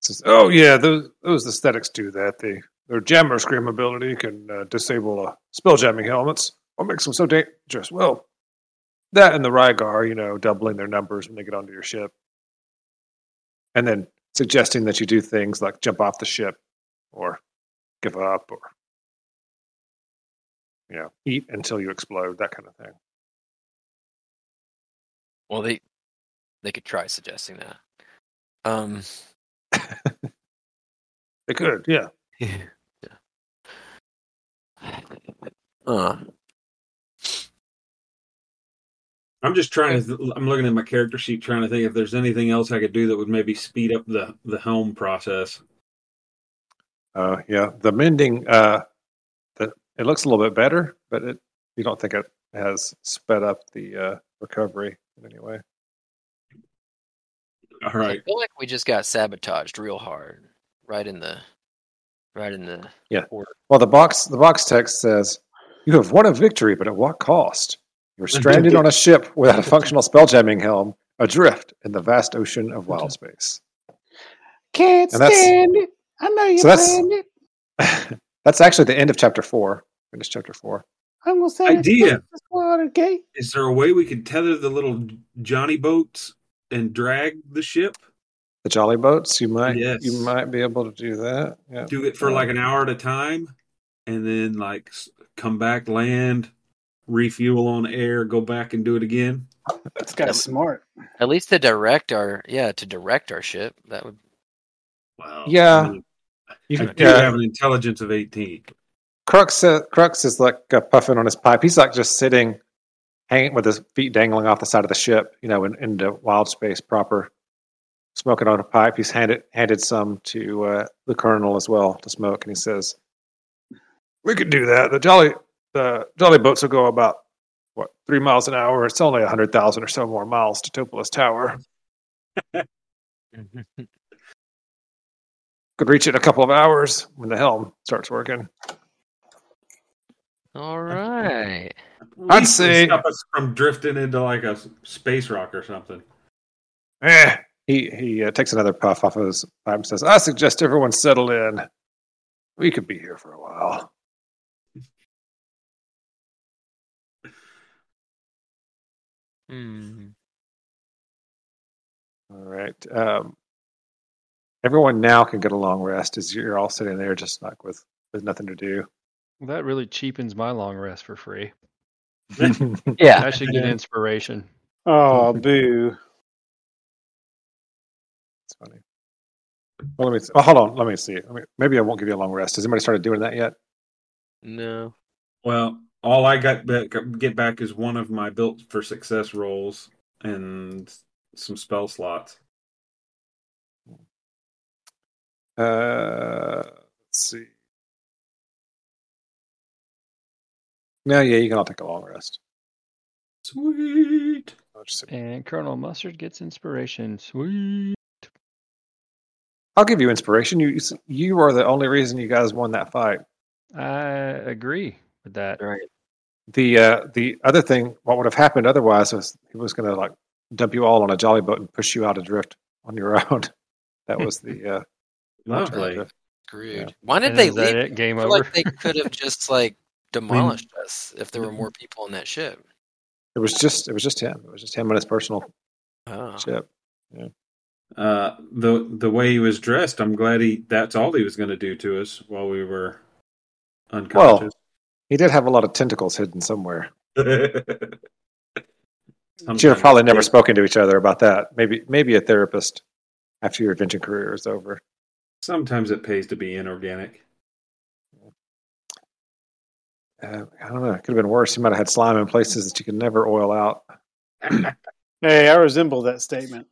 Speaker 1: Says, "Oh yeah, those those esthetics do that. They their jammer scream ability can uh, disable uh, spell jamming helmets What makes them so dangerous? Well, that and the Reigar, you know, doubling their numbers when they get onto your ship. And then suggesting that you do things like jump off the ship or give up or, you know, eat until you explode, that kind of thing.
Speaker 3: Well, they they could try suggesting that. Um, [LAUGHS]
Speaker 1: They could, yeah. [LAUGHS]
Speaker 3: yeah. Uh,
Speaker 5: I'm just trying to. I'm looking at my character sheet, trying to think if there's anything else I could do that would maybe speed up the the helm process.
Speaker 1: Uh, yeah, the mending, uh, the, it looks a little bit better, but it, you don't think it has sped up the uh, recovery in any way.
Speaker 5: All
Speaker 3: I feel like we just got sabotaged real hard, right in the, right in the.
Speaker 1: Yeah.
Speaker 3: order.
Speaker 1: Well, the box the box text says, "You have won a victory, but at what cost? You are stranded on a ship [LAUGHS] without a functional spelljamming helm, adrift in the vast ocean of wild space."
Speaker 4: Can't
Speaker 1: And
Speaker 4: stand it. I know you
Speaker 1: So that's-
Speaker 4: planned it. [LAUGHS]
Speaker 1: That's actually the end of chapter four. Finished chapter four.
Speaker 4: I'm gonna say
Speaker 5: Idea.
Speaker 4: This water gate.
Speaker 5: Is there a way we could tether the little Johnny boats and drag the ship?
Speaker 1: The jolly boats. You might
Speaker 5: Yes.
Speaker 1: you might be able to do that. Yeah.
Speaker 5: Do it for like an hour at a time, and then like come back, land, refuel on air, go back and do it again.
Speaker 4: This guy's smart.
Speaker 3: At least to direct our, yeah, to direct our ship. That would.
Speaker 5: Wow.
Speaker 1: Yeah.
Speaker 5: I, mean,
Speaker 1: You
Speaker 5: I do
Speaker 1: yeah.
Speaker 5: have an intelligence of 18.
Speaker 1: Krux, uh, Krux is like uh, puffing on his pipe. He's like just sitting, hanging with his feet dangling off the side of the ship, you know, in, into wild space proper, smoking on a pipe. He's handed handed some to uh, the colonel as well to smoke, and he says, "We could do that. The jolly the jolly boats will go about what three miles an hour. It's only a hundred thousand or so more miles to Topola's Tower. [LAUGHS] Could reach it in a couple of hours when the helm starts working."
Speaker 3: All right.
Speaker 1: I'd
Speaker 5: At
Speaker 1: say-
Speaker 5: stop us from drifting into like a space rock or something.
Speaker 1: Eh. He he uh, takes another puff off of his pipe and says, "I suggest everyone settle in. We could be here for a while."
Speaker 3: Hmm.
Speaker 1: All right. Um, everyone now can get a long rest as you're all sitting there just like with with nothing to do.
Speaker 2: That really cheapens my long rest for free. [LAUGHS]
Speaker 3: Yeah.
Speaker 2: I should get inspiration.
Speaker 4: Oh, boo.
Speaker 1: It's funny. Well, let me. See. Oh, hold on. Let me see. Let me, maybe I won't give you a long rest. Has anybody started doing that yet?
Speaker 3: No.
Speaker 5: Well, all I got back, get back is one of my built for success rolls and some spell slots.
Speaker 1: Uh, let's see. No, yeah, you can all take a long rest.
Speaker 5: Sweet.
Speaker 2: And Colonel Mustarde gets inspiration. Sweet.
Speaker 1: I'll give you inspiration. You you are the only reason you guys won that fight.
Speaker 2: I agree with that.
Speaker 3: Right.
Speaker 1: The uh, the other thing, what would have happened otherwise was he was going to like dump you all on a jolly boat and push you out adrift on your [LAUGHS] own. that was the uh, [LAUGHS]
Speaker 5: Lovely.
Speaker 3: Screwed.
Speaker 1: Yeah.
Speaker 3: Why did
Speaker 2: And
Speaker 3: they
Speaker 2: that
Speaker 3: leave?
Speaker 2: it? Game
Speaker 3: I feel
Speaker 2: over.
Speaker 3: like they could have [LAUGHS] just like demolished us if there were more people in that ship.
Speaker 1: It was just it was just him. It was just him and his personal
Speaker 3: Oh.
Speaker 1: ship.
Speaker 5: Uh, the the way he was dressed, I'm glad he. That's all he was going to do to us while we were unconscious.
Speaker 1: Well, He did have a lot of tentacles hidden somewhere. [LAUGHS]
Speaker 5: Sometimes
Speaker 1: Should have probably never spoken to each other about that. Maybe maybe a therapist after your adventure career is over.
Speaker 5: Sometimes it pays to be inorganic.
Speaker 1: Uh, I don't know. It could have been worse. You might have had slime in places that you could never oil out. [CLEARS THROAT]
Speaker 4: Hey, I resemble that statement.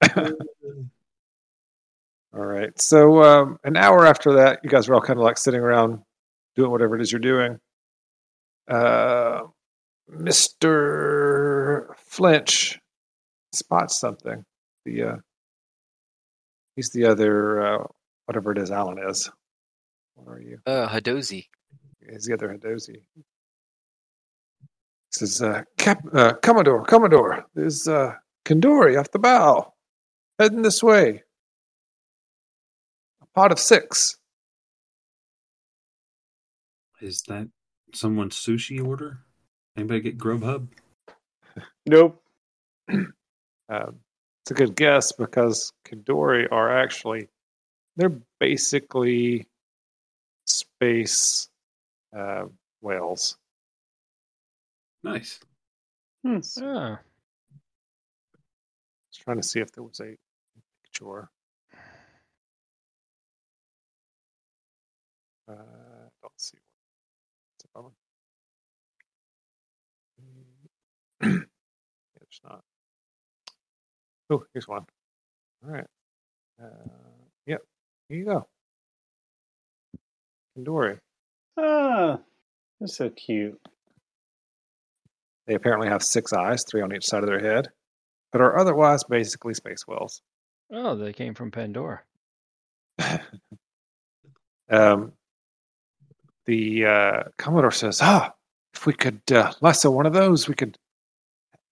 Speaker 4: [LAUGHS]
Speaker 1: All right. So um, an hour after that, you guys were all kind of like sitting around doing whatever it is you're doing. Uh, Mr. Flinch spots something. The uh, he's the other uh, whatever it is Alan is. What are you?
Speaker 3: Uh, Hadozee.
Speaker 1: He's the other Hadozee. Says, uh, Cap- uh, Commodore, Commodore, there's uh, Kindori off the bow, heading this way. A pot of six.
Speaker 5: Is that someone's sushi order? Anybody get Grubhub?
Speaker 4: Nope. [CLEARS THROAT]
Speaker 1: Um, it's a good guess because Kindori are actually they're basically space uh, whales.
Speaker 5: Nice.
Speaker 4: Hmm.
Speaker 2: Oh,
Speaker 1: Just trying to see if there was a picture. Uh, don't see one. It's a bummer. [CLEARS THROAT] Mm. it's not. Oh, here's one. All right. Uh, yep. Here you go. Kindori.
Speaker 4: Ah, they're so cute.
Speaker 1: They apparently have six eyes, three on each side of their head, but are otherwise basically space whales.
Speaker 2: oh, they came from Pandora. [LAUGHS]
Speaker 1: Um, the uh, Commodore says, "Ah, if we could uh, lasso one of those, we could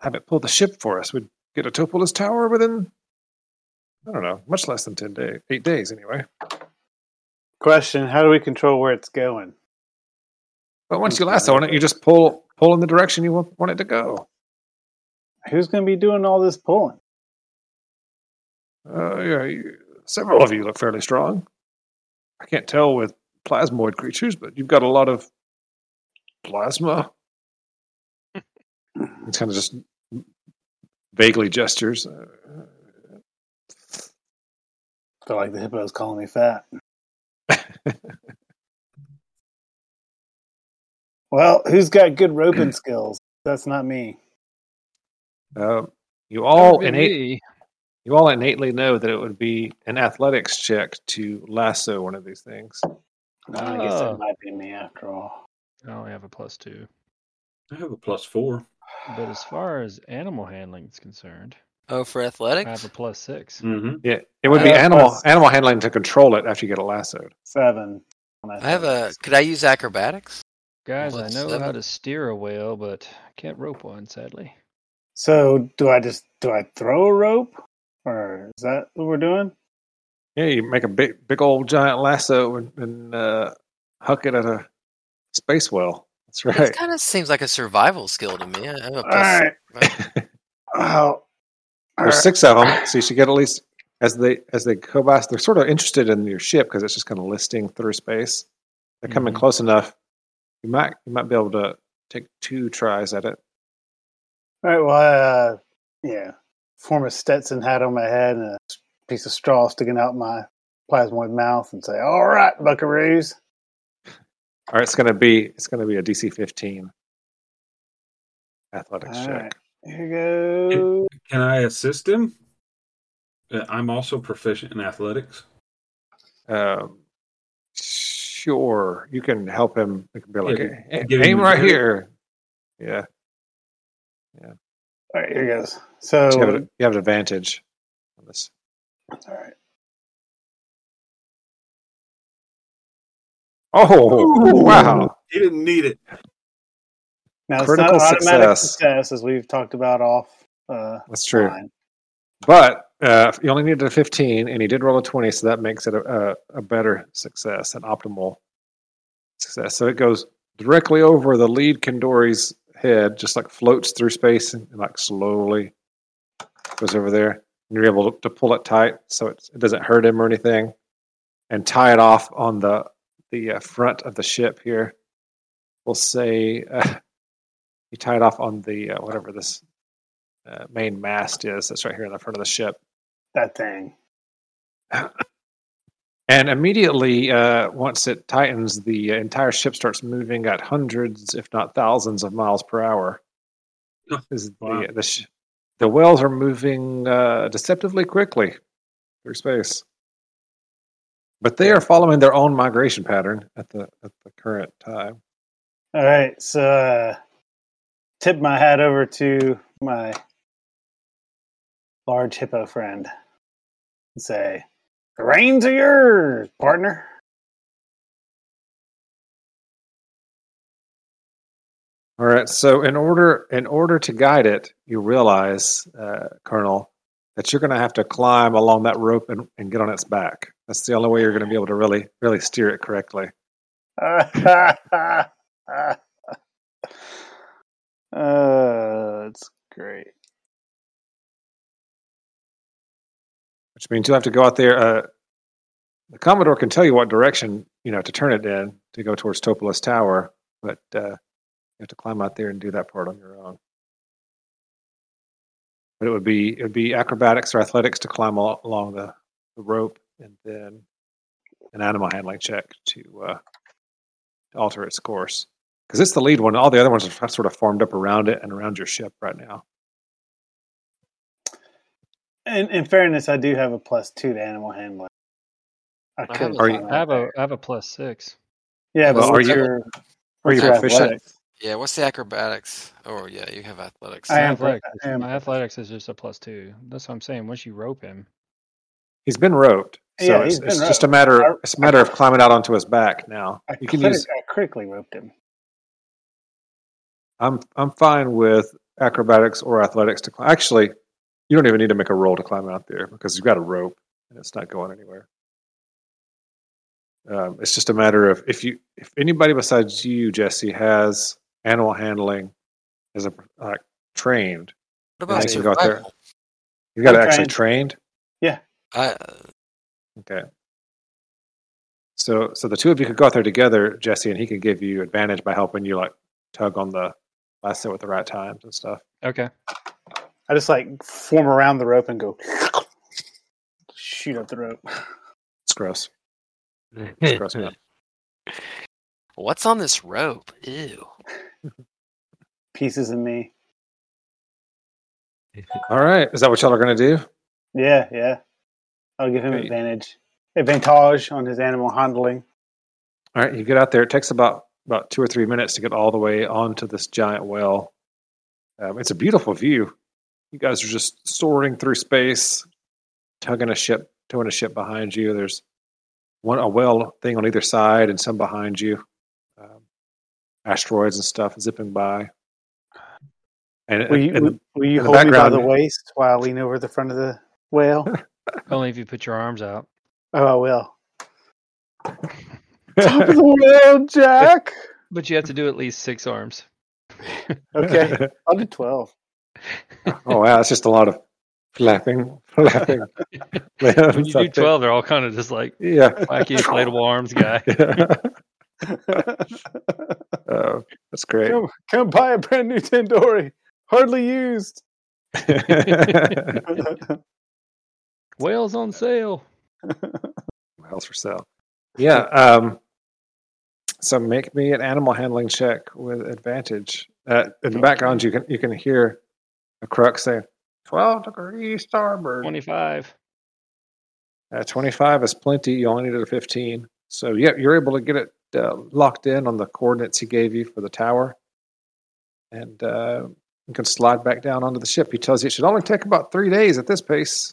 Speaker 1: have it pull the ship for us. We'd get a Topola's tower within, I don't know, much less than ten days, eight days anyway.
Speaker 4: Question: How do we control where it's going?
Speaker 1: But once you lasso on it, you just pull pull in the direction you want, want it to go.
Speaker 4: Who's going to be doing all this pulling?
Speaker 1: Uh, yeah, you, several of you look fairly strong. I can't tell with plasmoid creatures, but you've got a lot of plasma. [LAUGHS] It's kind of just vaguely gestures. Uh,
Speaker 4: feel like the hippo's calling me fat. Well, who's got good roping [CLEARS THROAT] skills? That's not me.
Speaker 1: Uh, you all
Speaker 2: Never been
Speaker 1: innate,
Speaker 2: me.
Speaker 1: you all innately know that it would be an athletics check to lasso one of these things.
Speaker 4: I guess
Speaker 2: Oh.
Speaker 4: it might be me after all.
Speaker 2: I only have a plus two.
Speaker 5: I have a plus four.
Speaker 2: But as far as animal handling is concerned,
Speaker 3: Oh, for athletics, I
Speaker 2: have a plus six.
Speaker 5: Mm-hmm.
Speaker 1: Yeah, it would be
Speaker 4: Uh,
Speaker 1: animal
Speaker 4: plus-
Speaker 1: animal handling to control it after you get it lassoed.
Speaker 4: Seven.
Speaker 3: I have a. Could I use acrobatics?
Speaker 2: Guys, I
Speaker 3: Plus
Speaker 2: know how to steer a whale, but I can't rope one, sadly.
Speaker 4: So, do I just do I throw a rope, or is that what we're doing?
Speaker 1: Yeah, you make a big big old giant lasso and, and uh, huck it at a space whale. That's right.
Speaker 3: It
Speaker 1: right.
Speaker 3: kind of seems like a survival skill to me. I have a
Speaker 4: All
Speaker 3: plus.
Speaker 4: right. Oh,
Speaker 1: There's six of them, so you should get at least as they as they go by. They're sort of interested in your ship because it's just kind of listing through space. They're coming
Speaker 2: Mhm.
Speaker 1: close enough. You might you might be able to take two tries at it.
Speaker 4: All right. Well, I, uh, yeah, form a Stetson hat on my head and a piece of straw sticking out my plasmoid mouth, and say, "All right, Buckaroos."
Speaker 1: All right, it's gonna be it's gonna be a DC 15 athletics
Speaker 4: All
Speaker 1: check.
Speaker 4: right. Here you go.
Speaker 5: Can I assist him? Uh, I'm also proficient in athletics.
Speaker 1: Um, sure, you can help him. You can be like,
Speaker 5: Yeah,
Speaker 1: "Hey, aim right
Speaker 5: very-
Speaker 1: here. Yeah, Yeah.
Speaker 4: All right, here goes.
Speaker 1: you
Speaker 4: So,
Speaker 1: have, an- you have an advantage on this.
Speaker 4: all right.
Speaker 1: Oh, wow!
Speaker 5: He didn't need it.
Speaker 4: Now it's
Speaker 1: Critical
Speaker 4: not automatic
Speaker 1: success.
Speaker 4: success. as we've talked about off. Uh,
Speaker 1: That's true.
Speaker 4: line.
Speaker 1: But uh, you only needed a 15, and he did roll a 20, so that makes it a, a, a better success, an optimal success. So it goes directly over the lead Kindori's head, just like floats through space and, like slowly goes over there. And you're able to, to pull it tight so it, it doesn't hurt him or anything, and tie it off on the the uh, front of the ship here. We'll say uh, [LAUGHS] you tie it off on the uh, whatever this uh, main mast is. That's right here in the front of the ship.
Speaker 4: That thing. [LAUGHS]
Speaker 1: And immediately, uh, once it tightens, the entire ship starts moving at hundreds, if not thousands, of miles per hour.
Speaker 5: Oh,
Speaker 1: Is
Speaker 5: wow.
Speaker 1: the the, sh- the whales are moving uh, deceptively quickly through space, but they are following their own migration pattern at the at the current time.
Speaker 4: All right, so uh, tip my hat over to my large hippo friend and say, "The reins are yours, partner."
Speaker 1: All right. So in order in order to guide it, you realize, uh, Colonel, that you're going to have to climb along that rope and, and get on its back. That's the only way you're going to be able to really really steer it correctly. [LAUGHS]
Speaker 4: Uh, that's great.
Speaker 1: Which means you'll have to go out there. Uh, the Commodore can tell you what direction you know to turn it in to go towards Topola's Tower, but uh, you have to climb out there and do that part on your own. But it would be it would be acrobatics or athletics to climb al- along the, the rope, and then an animal handling check to, uh, to alter its course. Because it's the lead one. All the other ones are sort of formed up around it and around your ship right now.
Speaker 4: In, in fairness, I do have a plus two to animal handling. I
Speaker 3: I
Speaker 4: could
Speaker 3: have a-
Speaker 1: Are you-
Speaker 2: I have
Speaker 4: out
Speaker 2: a have a plus six.
Speaker 4: yeah, but
Speaker 1: Well, are
Speaker 4: what's
Speaker 1: you-
Speaker 4: your,
Speaker 1: Are you
Speaker 4: your
Speaker 1: proficient?
Speaker 4: athletics?
Speaker 3: Yeah, what's the acrobatics? Oh, yeah, you have athletics.
Speaker 4: I am-
Speaker 2: athletics,
Speaker 4: I am-
Speaker 2: my athletics is just a plus two. That's what I'm saying. Once you rope him,
Speaker 1: He's been roped, so
Speaker 4: Yeah,
Speaker 1: it's,
Speaker 4: he's been
Speaker 1: it's just a matter.
Speaker 4: I-
Speaker 1: It's a matter of climbing out onto his back now.
Speaker 4: I,
Speaker 1: You can use.
Speaker 4: I critically roped him.
Speaker 1: I'm I'm fine with acrobatics or athletics to climb. Actually, you don't even need to make a roll to climb out there because you've got a rope and it's not going anywhere. Um, it's just a matter of if you if anybody besides you, Jesse, has animal handling as a like trained,
Speaker 3: What about
Speaker 1: you go out there. you got
Speaker 4: I'm
Speaker 1: actually
Speaker 4: trained.
Speaker 1: Yeah.
Speaker 3: I,
Speaker 1: Okay. So so the two of you could go out there together, Jesse, and he could give you advantage by helping you like tug on the lasso at the right times and stuff.
Speaker 2: okay.
Speaker 4: I just like form around the rope and go shoot up the rope.
Speaker 1: It's gross. It's gross, man. [LAUGHS]
Speaker 3: What's on this rope? Ew.
Speaker 4: Pieces of me.
Speaker 1: All right. Is that what y'all are going to do?
Speaker 4: Yeah, yeah. I'll give him
Speaker 1: Okay.
Speaker 4: advantage. Advantage on his animal handling.
Speaker 1: All right. You get out there. It takes about about two or three minutes to get all the way onto this giant well. Um, it's a beautiful view. You guys are just soaring through space, tugging a ship, towing a ship behind you. There's one a well thing on either side, and some behind you. Um, asteroids and stuff zipping by. And,
Speaker 4: Will you,
Speaker 1: and-
Speaker 4: will, will you hold me by the waist while I lean over the front of the whale? [LAUGHS]
Speaker 2: Only if you put your arms out.
Speaker 4: oh, I will. [LAUGHS] Top of the whale, Jack.
Speaker 2: But you have to do at least six arms.
Speaker 4: Okay, [LAUGHS] I'll do twelve. [LAUGHS]
Speaker 1: oh wow, it's just a lot of flapping, [LAUGHS] flapping. [LAUGHS]
Speaker 2: When you do twelve, they're all kind of just like
Speaker 1: yeah.
Speaker 2: wacky inflatable arms guy.
Speaker 1: oh, that's great.
Speaker 4: come, come buy a brand new Tandoori, hardly used.
Speaker 2: Whales on sale.
Speaker 1: Whales for sale. Yeah. Um, so make me an animal handling check with advantage. Uh, in the background, you can you can hear a Krux saying twelve degrees starboard.
Speaker 2: Twenty-five.
Speaker 1: Uh, Twenty five is plenty. You only needed a fifteen. So yeah, you're able to get it uh, locked in on the coordinates he gave you for the tower, and uh, you can slide back down onto the ship. He tells you it should only take about three days at this pace.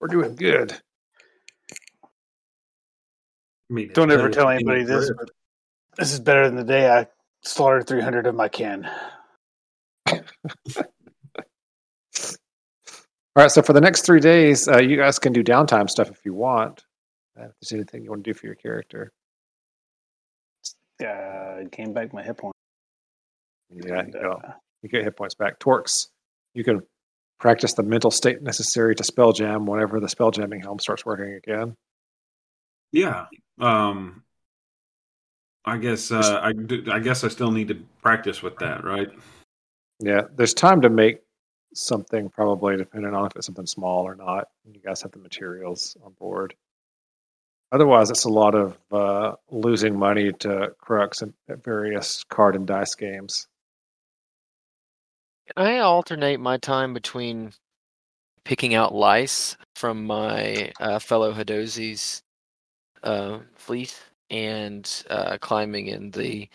Speaker 1: We're doing good.
Speaker 5: I mean,
Speaker 4: Don't ever tell anybody this, but this is better than the day I slaughtered 300 of my kin. [LAUGHS]
Speaker 1: All right, so for the next three days, uh, you guys can do downtime stuff if you want. Uh, if there's anything you want to do for your character.
Speaker 4: Uh, gain back my hit point.
Speaker 1: Yeah,
Speaker 4: And,
Speaker 1: you, go.
Speaker 4: uh,
Speaker 1: you get hit points back. Torx, you can practice the mental state necessary to spell jam whenever the spell jamming helm starts working again.
Speaker 5: Yeah. Um. I guess uh, I do, I guess I still need to practice with that, right?
Speaker 1: Yeah, there's time to make something probably depending on if it's something small or not. You guys have the materials on board. Otherwise, it's a lot of uh, losing money to Krux and at various card and dice games.
Speaker 3: Can I alternate my time between picking out lice from my uh, fellow Hadozees uh, fleet and uh, climbing in the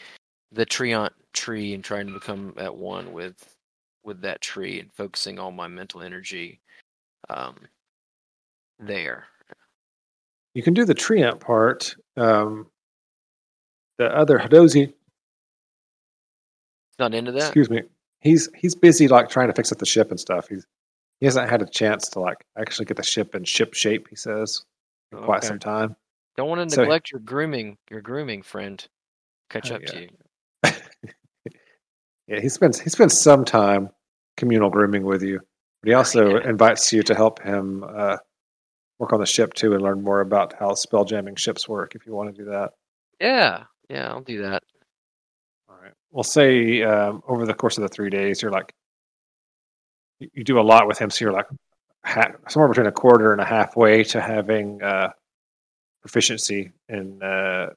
Speaker 3: the treant tree and trying to become at one with with that tree and focusing all my mental energy um, there.
Speaker 1: You can do the treant part. Um, the other Hadozee,
Speaker 3: Not into that.
Speaker 1: excuse me, he's he's busy like trying to fix up the ship and stuff. He's he hasn't had a chance to like actually get the ship in ship shape. He says in quite some time.
Speaker 3: Don't want to
Speaker 1: So-
Speaker 3: neglect your grooming, your grooming friend. Catch
Speaker 1: Oh,
Speaker 3: up
Speaker 1: yeah.
Speaker 3: to you.
Speaker 1: Yeah, he spends he spends some time communal grooming with you, but he also
Speaker 3: Yeah.
Speaker 1: invites you to help him uh, work on the ship too and learn more about how spell jamming ships work. If you want to do that,
Speaker 3: Yeah, yeah, I'll do that.
Speaker 1: all right. We'll say um, over the course of the three days, you're like you, you do a lot with him, so you're like ha- somewhere between a quarter and a halfway to having uh, proficiency in uh,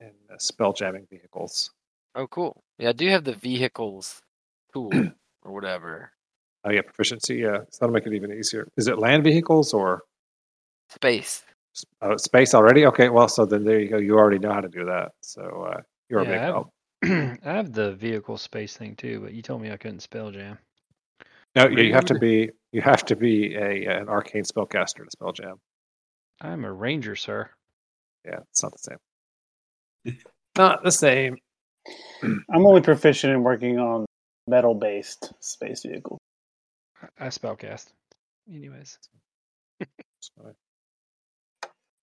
Speaker 1: in uh, spell jamming vehicles.
Speaker 3: Oh, cool. Yeah, I do have the vehicles tool [CLEARS THROAT] or whatever.
Speaker 1: Oh yeah, proficiency. Yeah, so that'll make it even easier. Is it land vehicles or
Speaker 3: Space.
Speaker 1: uh, space already? Okay, well, so then there you go. You already know how to do that. So uh, you're a big
Speaker 2: I have-
Speaker 1: help. [CLEARS THROAT] [CLEARS THROAT]
Speaker 2: I have the vehicle space thing too, but you told me I couldn't spell jam.
Speaker 1: No, yeah, you have to be you have to be a an arcane spellcaster to spell jam.
Speaker 2: I'm a ranger, sir.
Speaker 1: Yeah, it's not the same. not the same.
Speaker 4: I'm only proficient in working on metal based space vehicles.
Speaker 2: I- I spellcast. Anyways,
Speaker 1: It's fine.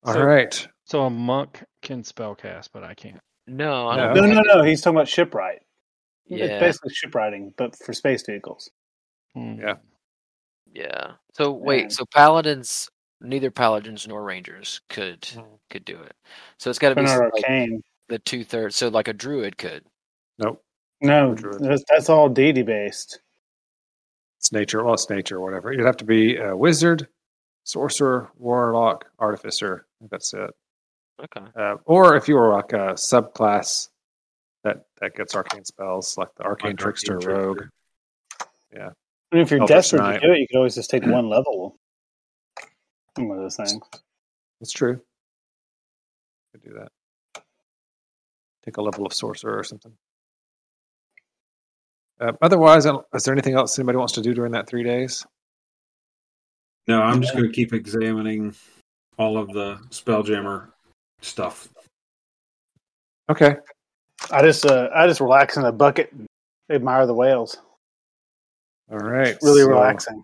Speaker 1: All right.
Speaker 2: So- so a monk can spellcast, but I can't.
Speaker 3: No, I
Speaker 1: No.
Speaker 3: don't
Speaker 4: No,
Speaker 3: think
Speaker 4: no, no. He's talking about shipwright.
Speaker 3: Yeah.
Speaker 4: It's basically shipwriting, but for space vehicles.
Speaker 2: Hmm.
Speaker 1: Yeah.
Speaker 3: Yeah. So wait,
Speaker 4: Man.
Speaker 3: so paladins, neither paladins nor rangers could
Speaker 1: Mhm.
Speaker 3: could do it. So it's got to be
Speaker 4: not
Speaker 3: like
Speaker 4: arcane.
Speaker 3: The two thirds. So like a druid could.
Speaker 1: Nope.
Speaker 4: No,
Speaker 1: Druid.
Speaker 4: that's, that's all deity based.
Speaker 1: It's nature. Well, it's nature, or whatever. You'd have to be a wizard, sorcerer, warlock, artificer. That's it.
Speaker 3: Okay.
Speaker 1: Uh, or if you were like a subclass that that gets arcane spells, like the arcane
Speaker 5: Like
Speaker 1: trickster,
Speaker 5: Arcane
Speaker 1: rogue.
Speaker 5: Trickster.
Speaker 4: I mean, if you're
Speaker 1: Elfish
Speaker 4: desperate
Speaker 1: Knight.
Speaker 4: to do it, you could always just take [CLEARS THROAT] one level. One of those things.
Speaker 1: That's true. Could do that. Take a level of sorcerer or something. Uh, otherwise, is there anything else anybody wants to do during that three days?
Speaker 5: No, I'm just going to keep examining all of the Spelljammer stuff.
Speaker 1: Okay.
Speaker 4: I just uh, I just relax in a bucket and admire the whales.
Speaker 1: All right.
Speaker 4: Really
Speaker 1: so
Speaker 4: relaxing.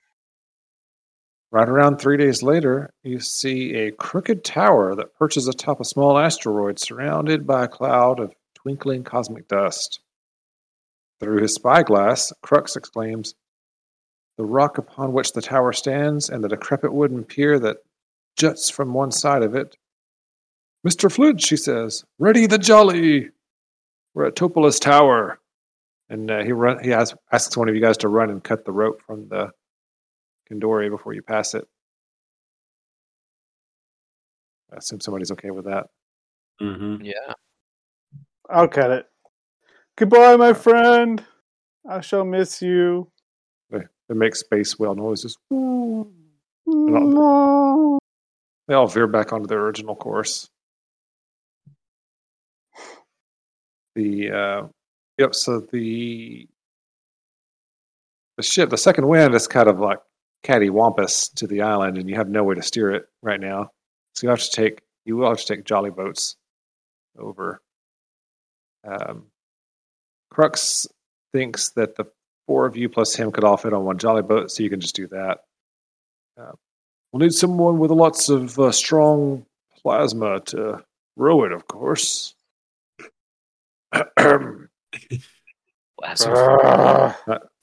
Speaker 1: Right around three days later, you see a crooked tower that perches atop a small asteroid surrounded by a cloud of twinkling cosmic dust. Through his spyglass, Krux exclaims, The rock upon which the tower stands and the decrepit wooden pier that juts from one side of it. Mr. Flint, she says, ready the jolly! We're at Topola's tower. And uh, he run, he asks, asks one of you guys to run and cut the rope from the Kindori before you pass it. I assume somebody's okay with that.
Speaker 5: hmm
Speaker 3: Yeah.
Speaker 4: I'll cut it. Goodbye, my friend. I shall miss you.
Speaker 1: They, they make space whale noises.
Speaker 4: No.
Speaker 1: They all veer back onto their original course. The uh, yep. So the the ship, the second wind, is kind of like cattywampus to the island, and you have no way to steer it right now. So you have to take you will have to take jolly boats over. Um, Krux thinks that the four of you plus him could all fit on one jolly boat, so you can just do that. Uh, we'll need someone with lots of uh, strong plasma to row it, of course. Nod
Speaker 3: Blast
Speaker 4: Grrr.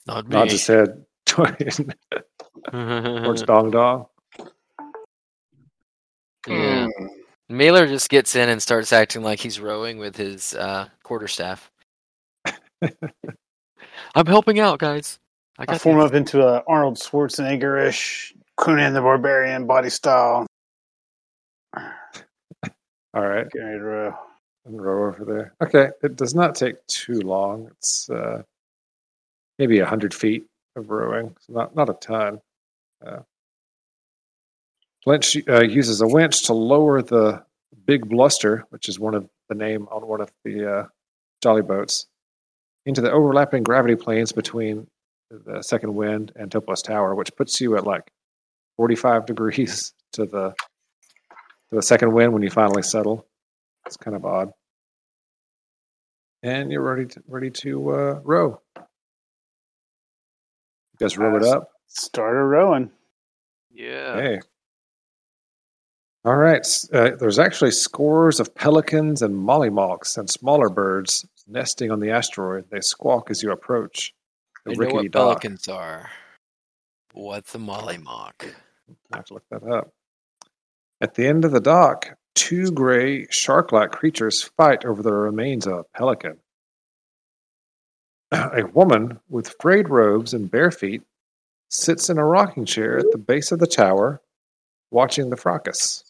Speaker 3: Not me.
Speaker 1: his [LAUGHS] head towards [LAUGHS] Dong Dong.
Speaker 3: yeah.
Speaker 4: Hmm.
Speaker 3: Melur just gets in and starts acting like he's rowing with his uh, quarterstaff. [LAUGHS] I'm helping out, guys. I
Speaker 4: I form
Speaker 3: this.
Speaker 4: up into a Arnold Schwarzenegger-ish Conan the Barbarian body style. [SIGHS]
Speaker 1: All right,
Speaker 4: Get ready to row.
Speaker 1: and row over there. Okay, it does not take too long. It's uh, maybe a hundred feet of rowing, so not not a ton. Uh, Lynch uh, uses a winch to lower the big bluster, which is one of the name on one of the uh, jolly boats, into the overlapping gravity planes between the second wind and Topos Tower, which puts you at like 45 degrees [LAUGHS] to the to the second wind when you finally settle. It's kind of odd. And you're ready to ready to uh, row. You guys row it up.
Speaker 4: Started rowing.
Speaker 3: Yeah.
Speaker 1: Hey, All right. Uh, there's actually scores of pelicans and mollymawks and smaller birds nesting on the asteroid. They squawk as you approach the
Speaker 3: I know what
Speaker 1: dock.
Speaker 3: pelicans are. What's a mollymawk?
Speaker 1: I have to look that up. At the end of the dock, two gray shark-like creatures fight over the remains of a pelican. [CLEARS THROAT] A woman with frayed robes and bare feet sits in a rocking chair at the base of the tower, watching the fracas.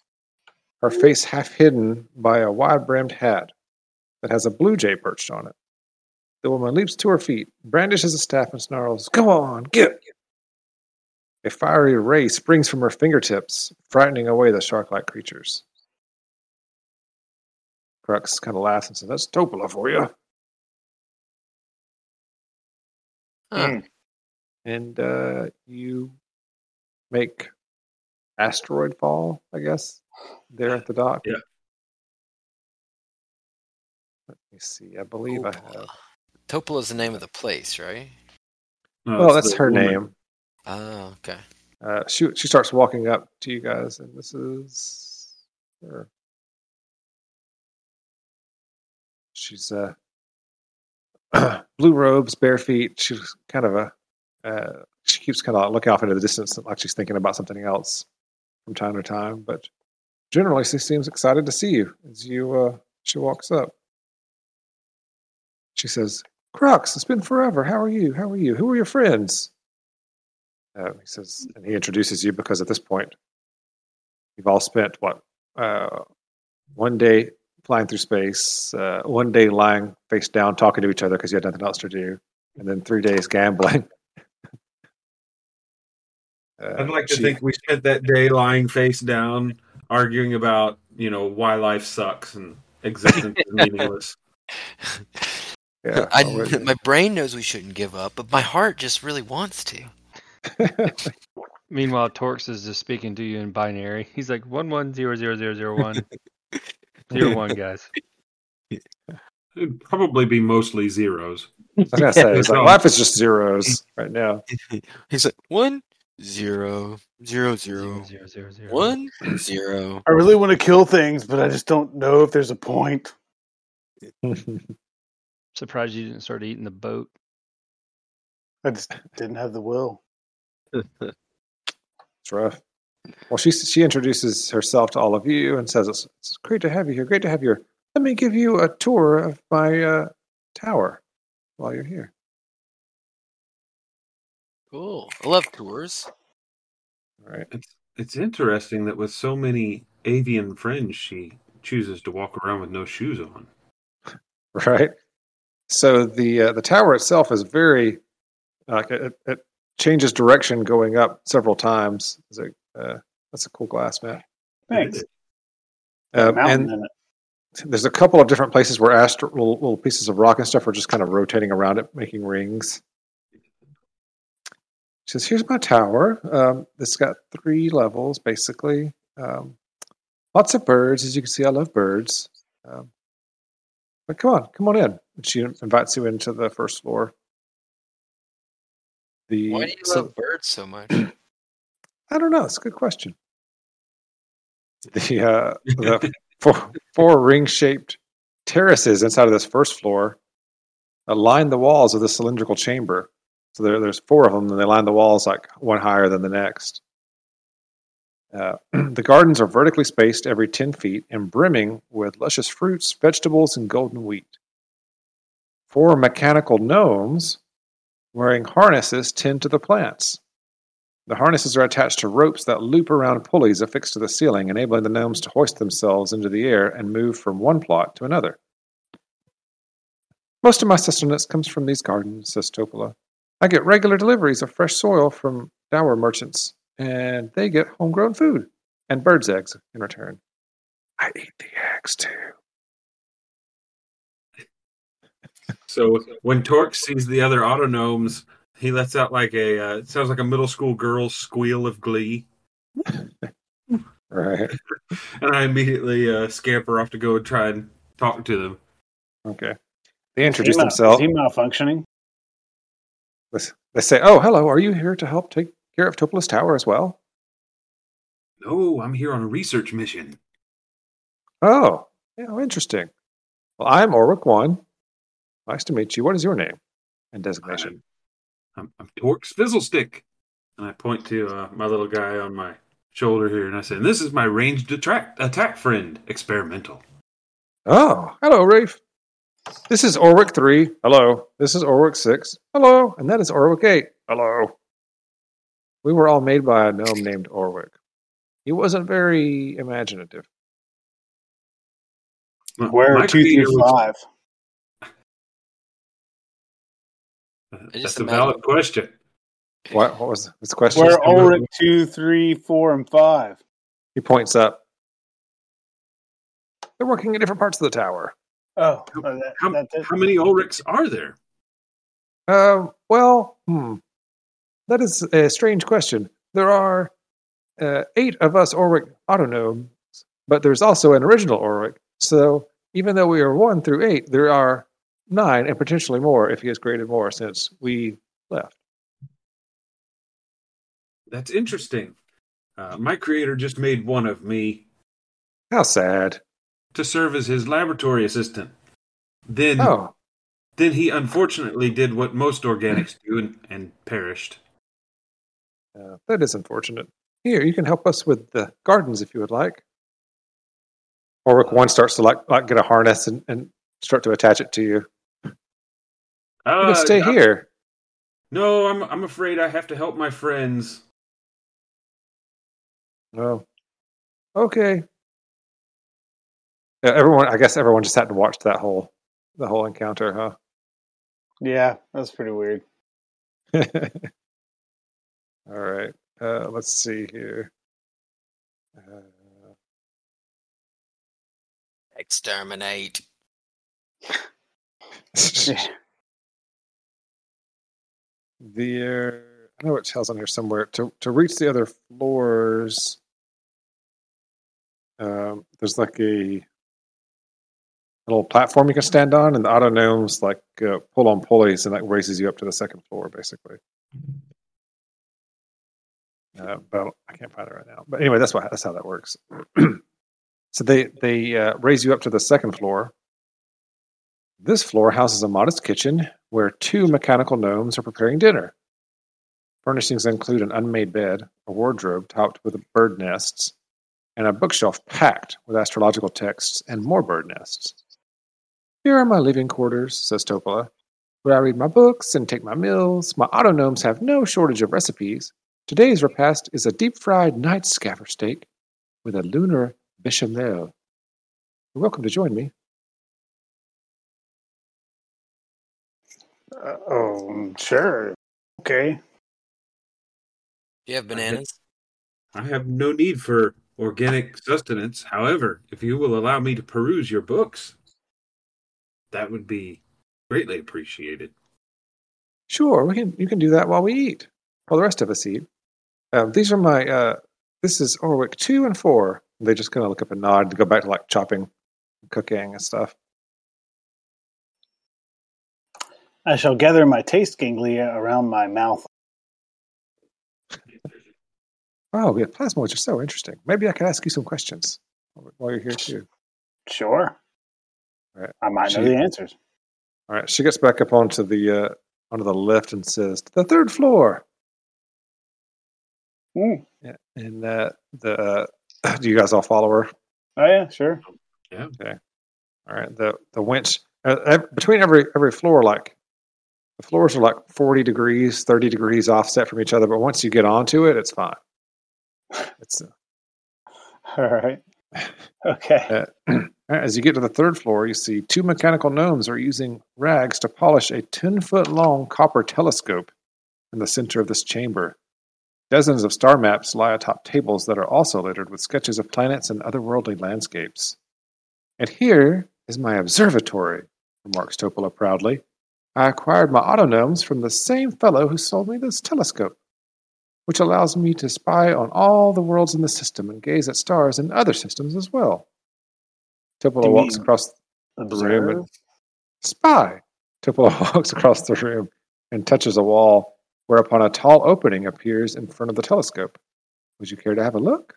Speaker 1: Her face half hidden by a wide-brimmed hat that has a blue jay perched on it. The woman leaps to her feet, brandishes a staff, and snarls, "Go on, get!" A fiery ray springs from her fingertips, frightening away the shark-like creatures. Krux kind of laughs and says, "That's Topola for you."
Speaker 4: Hmm.
Speaker 1: And uh, you make asteroid fall, I guess, there at the dock.
Speaker 5: Yeah.
Speaker 1: Let me see. I believe I have.
Speaker 3: Topola. Topola is the name of the place, right?
Speaker 5: No,
Speaker 1: Well, that's her
Speaker 5: woman.
Speaker 1: name.
Speaker 3: Oh, okay.
Speaker 1: Uh, she she starts walking up to you guys, and this is her. She's uh, [CLEARS THROAT] blue robes, bare feet. She's kind of a. Uh, she keeps kind of looking off into the distance, like she's thinking about something else from time to time. But generally, she seems excited to see you as you. Uh, she walks up. She says, "Krux, it's been forever. How are you? How are you? Who are your friends?" Uh, he says, and he introduces you because at this point, you've all spent what uh, one day flying through space, uh, one day lying face down talking to each other because you had nothing else to do, and then three days gambling. [LAUGHS] Uh,
Speaker 5: I'd like to
Speaker 1: she-
Speaker 5: think we spent that day lying face down, arguing about you know why life sucks and existence is [LAUGHS] meaningless.
Speaker 1: Yeah,
Speaker 3: I, my brain knows we shouldn't give up, but my heart just really wants to. [LAUGHS]
Speaker 2: Meanwhile, Torx is just speaking to you in binary. He's like one one zero zero zero zero one [LAUGHS] zero one guys.
Speaker 5: It'd probably be mostly zeros.
Speaker 1: I was gonna say, it's like life is just zeros right now.
Speaker 3: He's like one zero zero
Speaker 2: Zero
Speaker 3: zero
Speaker 2: zero zero zero
Speaker 3: one zero.
Speaker 4: I really want to kill things, but I just don't know if there's a point. [LAUGHS]
Speaker 2: Surprised you didn't start eating the boat.
Speaker 4: I just didn't have the will. [LAUGHS]
Speaker 1: It's rough. Well, she she introduces herself to all of you and says, "It's, it's great to have you here. Great to have you. here. Let me give you a tour of my uh, tower while you're here."
Speaker 3: Cool. I love tours.
Speaker 1: All right.
Speaker 5: It's it's interesting that with so many avian friends, she chooses to walk around with no shoes on. [LAUGHS]
Speaker 1: Right. So the uh, the tower itself is very like it, it changes direction going up several times. It's a, uh, that's a cool glass, man.
Speaker 4: Thanks.
Speaker 1: Um, and there's a couple of different places where astro- little, little pieces of rock and stuff are just kind of rotating around it, making rings. She says, "Here's my tower. Um, it's got three levels, basically. Um, lots of birds, as you can see. I love birds. Um, but come on, come on in." And she invites you into the first floor. The
Speaker 3: Why do you
Speaker 1: so-
Speaker 3: love birds so much? [CLEARS THROAT]
Speaker 1: I don't know. It's a good question. [LAUGHS] The uh, the four, four ring shaped terraces inside of this first floor align the walls of the cylindrical chamber. So there, there's four of them, and they line the walls like one higher than the next. Uh, [CLEARS THROAT] the gardens are vertically spaced every 10 feet and brimming with luscious fruits, vegetables, and golden wheat. Four mechanical gnomes wearing harnesses tend to the plants. The harnesses are attached to ropes that loop around pulleys affixed to the ceiling, enabling the gnomes to hoist themselves into the air and move from one plot to another. Most of my sustenance comes from these gardens, says Topola. I get regular deliveries of fresh soil from dohwar merchants, and they get homegrown food and birds' eggs in return. I eat the eggs too.
Speaker 5: So when Torx sees the other autognomes, he lets out like a uh, it sounds like a middle school girl's squeal of glee,
Speaker 1: Right. [LAUGHS]
Speaker 5: and I immediately uh, scamper off to go and try and talk to them.
Speaker 1: Okay. They introduce
Speaker 4: Is he mal-
Speaker 1: themselves.
Speaker 4: Is he malfunctioning?
Speaker 1: They say, "Oh, hello. Are you here to help take care of Topola's tower as well?"
Speaker 5: No, I'm here on a research mission.
Speaker 1: Oh, yeah, interesting. Well, I'm Orwick One. Nice to meet you. What is your name and designation?
Speaker 5: I'm, I'm Torx Fizzlestick. And I point to uh, my little guy on my shoulder here and I say, this is my ranged attract, attack friend, experimental.
Speaker 1: Oh, hello, Rafe. This is Orwick 3. Hello. This is Orwick 6. Hello. And that is Orwick 8. Hello. We were all made by a gnome named Orwick. He wasn't very imaginative.
Speaker 4: Where
Speaker 5: my
Speaker 4: are two through five?
Speaker 5: That's
Speaker 3: just
Speaker 5: a
Speaker 3: imagine-
Speaker 5: valid question.
Speaker 1: What, what was this question?
Speaker 4: Where are Ulrich two, three, four, and five?
Speaker 1: He points up. They're working in different parts of the tower.
Speaker 4: Oh,
Speaker 5: How-
Speaker 4: oh, that,
Speaker 5: How, how many Ulrichs are there?
Speaker 1: Um, well, hmm. That is a strange question. There are uh, eight of us Orwick autognomes, but there's also an original Orwick. So even though we are one through eight, there are nine and potentially more if he has created more since we left.
Speaker 5: That's interesting. Uh, my creator just made one of me
Speaker 1: How sad.
Speaker 5: To serve as his laboratory assistant. Then,
Speaker 1: Oh,
Speaker 5: then he unfortunately did what most organics do and, and perished.
Speaker 1: uh, that is unfortunate. Here, you can help us with the gardens if you would like. Orwick one starts to like, like get a harness and, and start to attach it to you. You
Speaker 5: Uh,
Speaker 1: can stay
Speaker 5: I-
Speaker 1: here.
Speaker 5: No, I'm I'm afraid I have to help my friends.
Speaker 1: Oh, okay. Yeah, everyone. I guess everyone just had to watch that whole the whole encounter, huh?
Speaker 4: Yeah, that's pretty weird. [LAUGHS]
Speaker 1: All right. Uh, let's see here. Uh,
Speaker 3: Exterminate. [LAUGHS]
Speaker 1: the uh, I know it tells on here somewhere to to reach the other floors. Um, there's like a, a little platform you can stand on, and the autognomes like uh, pull on pulleys, and that raises you up to the second floor, basically. Uh, but I can't find it right now. But anyway, that's what that's how that works. [CLEARS THROAT] so they they uh, raise you up to the second floor. This floor houses a modest kitchen where two mechanical gnomes are preparing dinner. Furnishings include an unmade bed, a wardrobe topped with bird nests, and a bookshelf packed with astrological texts and more bird nests. Here are my living quarters, says Topola, where I read my books and take my meals. My autognomes have no shortage of recipes. Today's repast is a deep fried night scavver steak with a lunar bechamel. You're welcome to join me.
Speaker 4: Uh, oh, sure. Okay.
Speaker 3: Do you have bananas?
Speaker 5: I have no need for organic sustenance. However, if you will allow me to peruse your books, that would be greatly appreciated.
Speaker 1: Sure, we can. You can do that while we eat, while the rest of us eat. Um, these are my. Uh, this is Orwick two and four. They just kind of look up and nod to go back to like chopping, cooking and stuff.
Speaker 4: I shall gather my taste ganglia around my mouth.
Speaker 1: Oh, yeah, plasmoids are so interesting. Maybe I could ask you some questions while you're here too.
Speaker 4: Sure.
Speaker 1: Right.
Speaker 4: I might know the answers.
Speaker 1: All right, she gets back up onto the uh, onto the lift and says, "The third floor."
Speaker 4: Mm.
Speaker 1: Yeah, and uh, the uh, [CLEARS THROAT] do you guys all follow her?
Speaker 4: Oh yeah, sure. Yeah. Okay.
Speaker 1: All right, the the winch uh, between every every floor, like the floors are like forty degrees, thirty degrees offset from each other. But once you get onto it, it's fine. [LAUGHS] It's uh,
Speaker 4: All right. [LAUGHS] Okay. [CLEARS THROAT]
Speaker 1: as you get to the third floor, you see two mechanical gnomes are using rags to polish a ten foot long copper telescope in the center of this chamber. Dozens of star maps lie atop tables that are also littered with sketches of planets and otherworldly landscapes. And here is my observatory, remarks Topola proudly. I acquired my autognomes from the same fellow who sold me this telescope, which allows me to spy on all the worlds in the system and gaze at stars in other systems as well.
Speaker 4: You
Speaker 1: walks across
Speaker 4: Observe.
Speaker 1: The room and- spy. Topola [LAUGHS] walks across the room and touches a wall, whereupon a tall opening appears in front of the telescope. Would you care to have a look?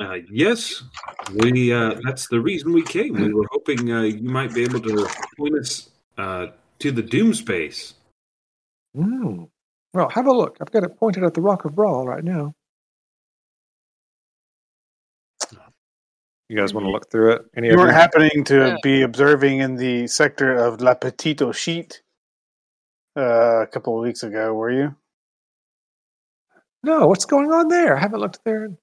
Speaker 5: Uh, yes, we. Uh, that's the reason we came. We were hoping uh, you might be able to point us uh, to the Doom Space.
Speaker 1: Hmm. Well, have a look. I've got it pointed at the Rock of Bral right now. You guys want to look through it? Any
Speaker 4: You
Speaker 1: of
Speaker 4: weren't
Speaker 1: you?
Speaker 4: happening to
Speaker 3: Yeah.
Speaker 4: be observing in the sector of La Petite Sheet uh, a couple of weeks ago, were you?
Speaker 1: No, what's going on there? I haven't looked there in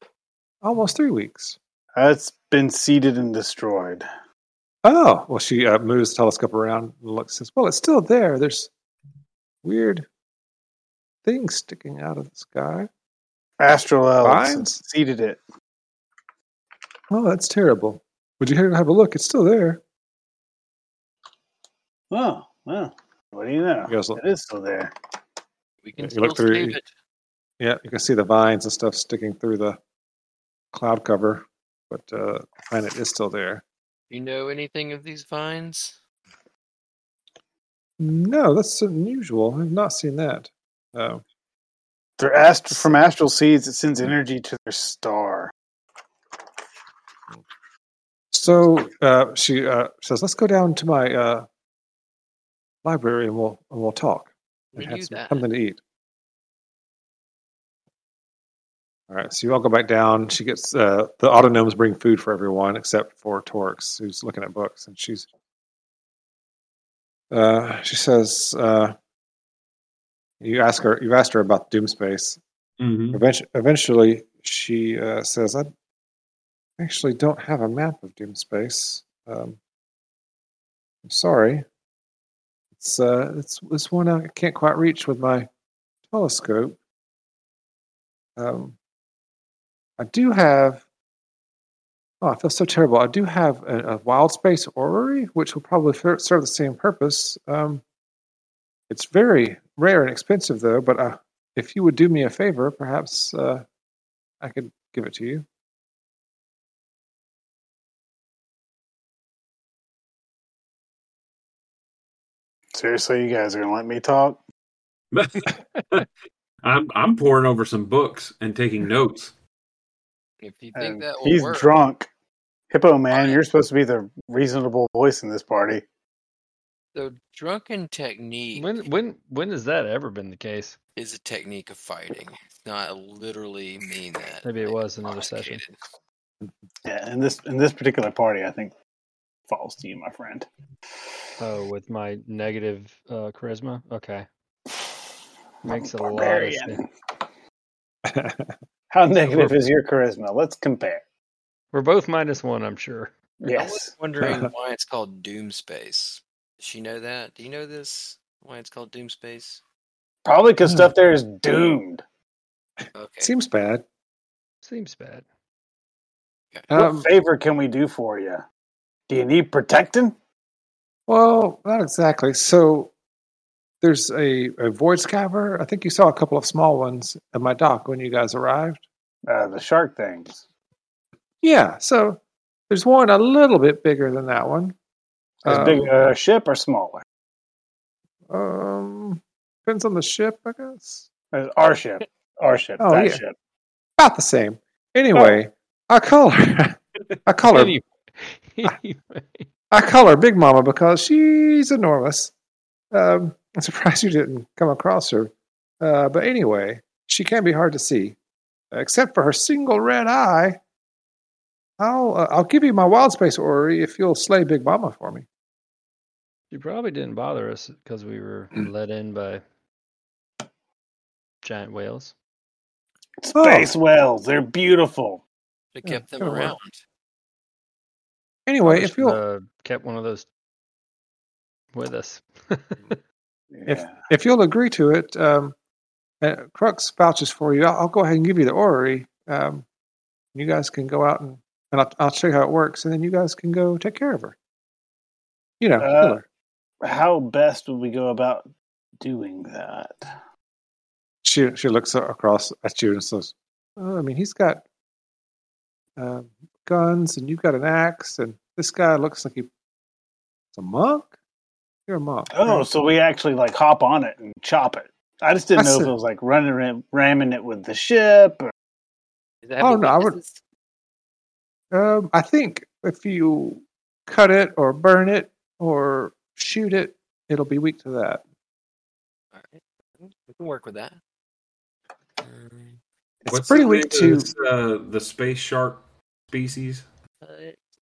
Speaker 1: almost three weeks.
Speaker 4: That's been seeded and destroyed.
Speaker 1: Oh, well, she uh, moves the telescope around and looks. Says, "Well, it's still there. There's weird things sticking out of the sky.
Speaker 4: Astral elves seeded it.
Speaker 1: Oh, that's terrible. Would you have a look? It's still there.
Speaker 4: Oh, well, what do you know?
Speaker 1: You guys look-
Speaker 4: It is still there.
Speaker 3: We can
Speaker 1: You
Speaker 3: still
Speaker 1: look through-
Speaker 3: save it.
Speaker 1: Yeah, you can see the vines and stuff sticking through the cloud cover, but uh, the planet is still there.
Speaker 3: You know anything of these vines?
Speaker 1: No, that's unusual. I've not seen that. Oh,
Speaker 4: They're ast- from astral seeds. It sends energy to their star.
Speaker 1: So uh, she uh, says, "Let's go down to my uh, library and we'll and we'll talk and
Speaker 3: We
Speaker 1: have some,
Speaker 3: that.
Speaker 1: something to eat." All right, so you all go back down. She gets uh, the autognomes bring food for everyone except for Torx, who's looking at books, and she's. Uh, she says, uh, "You ask her. You've asked her about Doom Space.
Speaker 5: Mm-hmm.
Speaker 1: Eventually, eventually she uh, says, "I actually don't have a map of Doom Space. Um, I'm sorry. It's uh, it's this one I can't quite reach with my telescope. Um, I do have. Oh, I feel so terrible. I do have a, a wild space orrery, which will probably serve the same purpose. Um, it's very rare and expensive, though. But uh, if you would do me a favor, perhaps uh, I could give it to you.
Speaker 4: Seriously, you guys are gonna let me talk? [LAUGHS]
Speaker 5: I'm I'm poring over some books and taking notes.
Speaker 3: If you think
Speaker 4: And
Speaker 3: that will
Speaker 4: he's
Speaker 3: work,
Speaker 4: drunk. Hippo man, you're supposed to be the reasonable voice in this party.
Speaker 3: the drunken technique
Speaker 2: When when when has that ever been the case?
Speaker 3: is a technique of fighting. It's not literally mean that.
Speaker 2: Maybe it
Speaker 3: like,
Speaker 2: was another session.
Speaker 4: Yeah, in this in this particular party, I think falls to you, my friend.
Speaker 2: Oh, with my negative uh, charisma. Okay, Makes a lot of sense. [LAUGHS]
Speaker 4: How negative is your charisma? Let's compare.
Speaker 2: we're both minus one. I'm sure.
Speaker 3: I was
Speaker 4: Yes.
Speaker 3: wondering [LAUGHS] why it's called Doom Space. Does she know that? Do you know this? Why it's called Doom Space?
Speaker 4: Probably because
Speaker 1: Hmm.
Speaker 4: stuff there is doomed.
Speaker 3: Okay.
Speaker 1: Seems bad.
Speaker 2: Seems bad.
Speaker 1: Um,
Speaker 4: what favor can we do for you? Do you need protecting?
Speaker 1: well, not exactly. So there's a, a void scavver. I think you saw a couple of small ones at my dock when you guys arrived.
Speaker 4: Uh, the shark things.
Speaker 1: Yeah, so there's one a little bit bigger than that one.
Speaker 4: As
Speaker 1: Um,
Speaker 4: big a ship or smaller?
Speaker 1: Um, depends on the ship, I guess.
Speaker 4: Uh, Our ship. Our ship.
Speaker 1: Oh,
Speaker 4: that
Speaker 1: yeah.
Speaker 4: ship.
Speaker 1: About the same. Anyway, I call her. I call her.
Speaker 2: Anyway, [LAUGHS] anyway.
Speaker 1: I call her Big Mama because she's enormous. Um, I'm surprised you didn't come across her. Uh, but anyway, she can be hard to see, except for her single red eye. I'll uh, I'll give you my wild space orrery if you'll slay Big Mama for me.
Speaker 2: She probably didn't bother us because we were let in by giant whales.
Speaker 4: Space whales. They're beautiful.
Speaker 3: They
Speaker 1: Yeah,
Speaker 3: kept them
Speaker 1: kinda work.
Speaker 3: around.
Speaker 1: Anyway, if you'll
Speaker 2: should, uh, kept one of those with us. [LAUGHS]
Speaker 1: if
Speaker 4: Yeah.
Speaker 1: if you'll agree to it, um, uh, Krux vouches for you. I'll, I'll go ahead and give you the orrery. Um, you guys can go out and and I'll, I'll show you how it works, and then you guys can go take care of her. You know,
Speaker 4: Uh. How best would we go about doing that?
Speaker 1: she she looks across at you and says, oh, "I mean, he's got um, guns, and you've got an axe, and this guy looks like he's a monk. You're a monk.
Speaker 4: Oh,
Speaker 1: right?
Speaker 4: so we actually like hop on it and chop it. I just didn't
Speaker 1: I
Speaker 4: know if it was like running it, ramming it with the ship. Or,
Speaker 3: Does it have
Speaker 1: Oh, no, I would- Um, I think if you cut it or burn it or shoot it, it'll be weak to that.
Speaker 3: All right. We can work with that. Um,
Speaker 1: It's
Speaker 5: What's
Speaker 1: pretty weak to.
Speaker 5: uh, the space shark species.
Speaker 3: uh,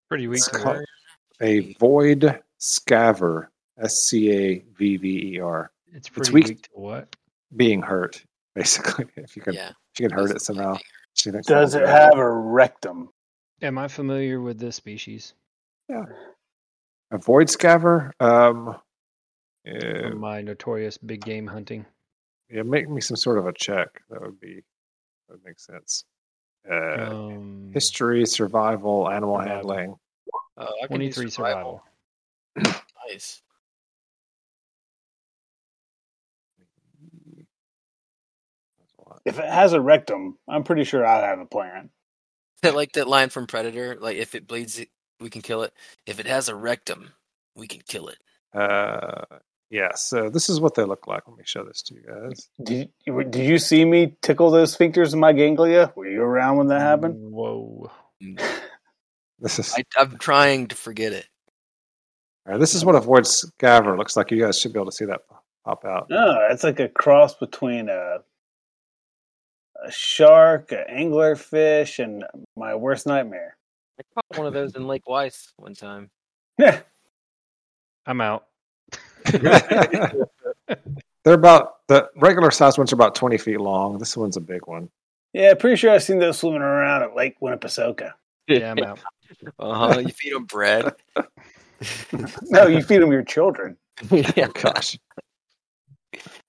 Speaker 2: Pretty weak
Speaker 1: It's called- a void scavver. S C A V V E R.
Speaker 2: It's pretty
Speaker 1: weak-
Speaker 2: weak to what?
Speaker 1: Being hurt, [LAUGHS] basically. If you can,
Speaker 3: yeah.
Speaker 1: if you can hurt it somehow.
Speaker 3: being
Speaker 1: She
Speaker 4: Does
Speaker 1: it'll
Speaker 4: it have a rectum?
Speaker 2: Am I familiar with this species? Yeah.
Speaker 1: A void scavver? Um, yeah,
Speaker 2: my notorious big game hunting.
Speaker 1: yeah, make me some sort of a check. That would be that would make sense. Uh,
Speaker 2: Um,
Speaker 1: history, survival, animal
Speaker 2: Survival.
Speaker 1: handling.
Speaker 3: I
Speaker 2: 23 survival.
Speaker 3: Nice.
Speaker 1: That's a lot.
Speaker 4: If it has a rectum, I'm pretty sure I have a plan.
Speaker 3: That like that line from Predator. Like if it bleeds, we can kill it. If it has a rectum, we can kill it.
Speaker 1: Uh, yeah. So this is what they look like. Let me show this to you guys.
Speaker 4: Did you, did you see me tickle those sphincters in my ganglia? Were you around when that mm, happened?
Speaker 2: Whoa.
Speaker 1: This is
Speaker 3: I, I'm trying to forget it.
Speaker 1: all right, this is what a void scavver looks like. You guys should be able to see that pop out.
Speaker 4: No, it's like a cross between a a shark, an anglerfish, and my worst nightmare.
Speaker 3: I caught one of those in Lake Weiss one time.
Speaker 4: Yeah, [LAUGHS]
Speaker 2: I'm out. [LAUGHS]
Speaker 1: They're about the regular size ones are about twenty feet long. This one's a big one.
Speaker 4: yeah, pretty sure I've seen those swimming around at Lake Winnipesaukee.
Speaker 2: Yeah, I'm out.
Speaker 3: Uh huh. You feed them bread. [LAUGHS]
Speaker 4: No, you feed them your children. [LAUGHS]
Speaker 3: yeah.
Speaker 1: Gosh,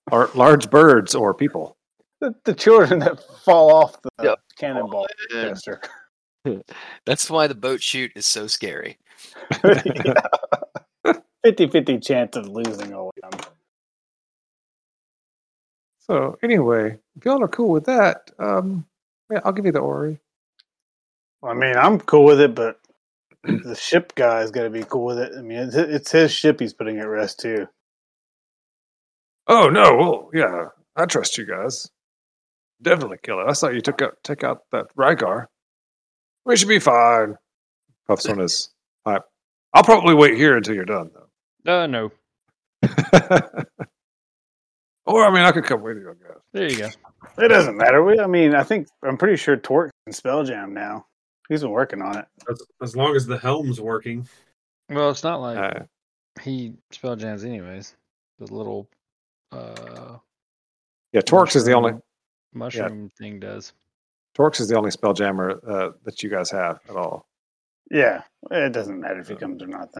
Speaker 1: or large birds or people.
Speaker 4: The, the children that fall off the
Speaker 3: Yep.
Speaker 4: cannonball
Speaker 3: Yeah. That's why the boat shoot is so scary.
Speaker 4: 50 50 chance of losing all of them.
Speaker 1: So anyway, if y'all are cool with that, um, yeah, I'll give you the orrery.
Speaker 4: I mean, I'm cool with it, but the ship guy is got to be cool with it. I mean, it's, it's his ship he's putting at rest, too.
Speaker 1: Oh no, well, yeah, I trust you guys. Definitely kill it. I saw you took out take out that Reigar. We should be fine. Puffs on his pipe. I'll probably wait here until you're done,
Speaker 2: Uh, no. [LAUGHS]
Speaker 1: or I mean, I could come with you. I guess.
Speaker 2: There you go.
Speaker 4: It doesn't matter. We, I mean, I think, I'm pretty sure Torx can spell jam now. He's been working on it.
Speaker 5: As, as long as the helm's working.
Speaker 2: Well, it's not like
Speaker 1: Uh,
Speaker 2: he spell jams anyways. The little uh
Speaker 1: yeah, Torx is the only
Speaker 2: mushroom thing does.
Speaker 1: Torx is the only spelljammer uh, that you guys have at all.
Speaker 4: Yeah, it doesn't matter if he comes or not. Then.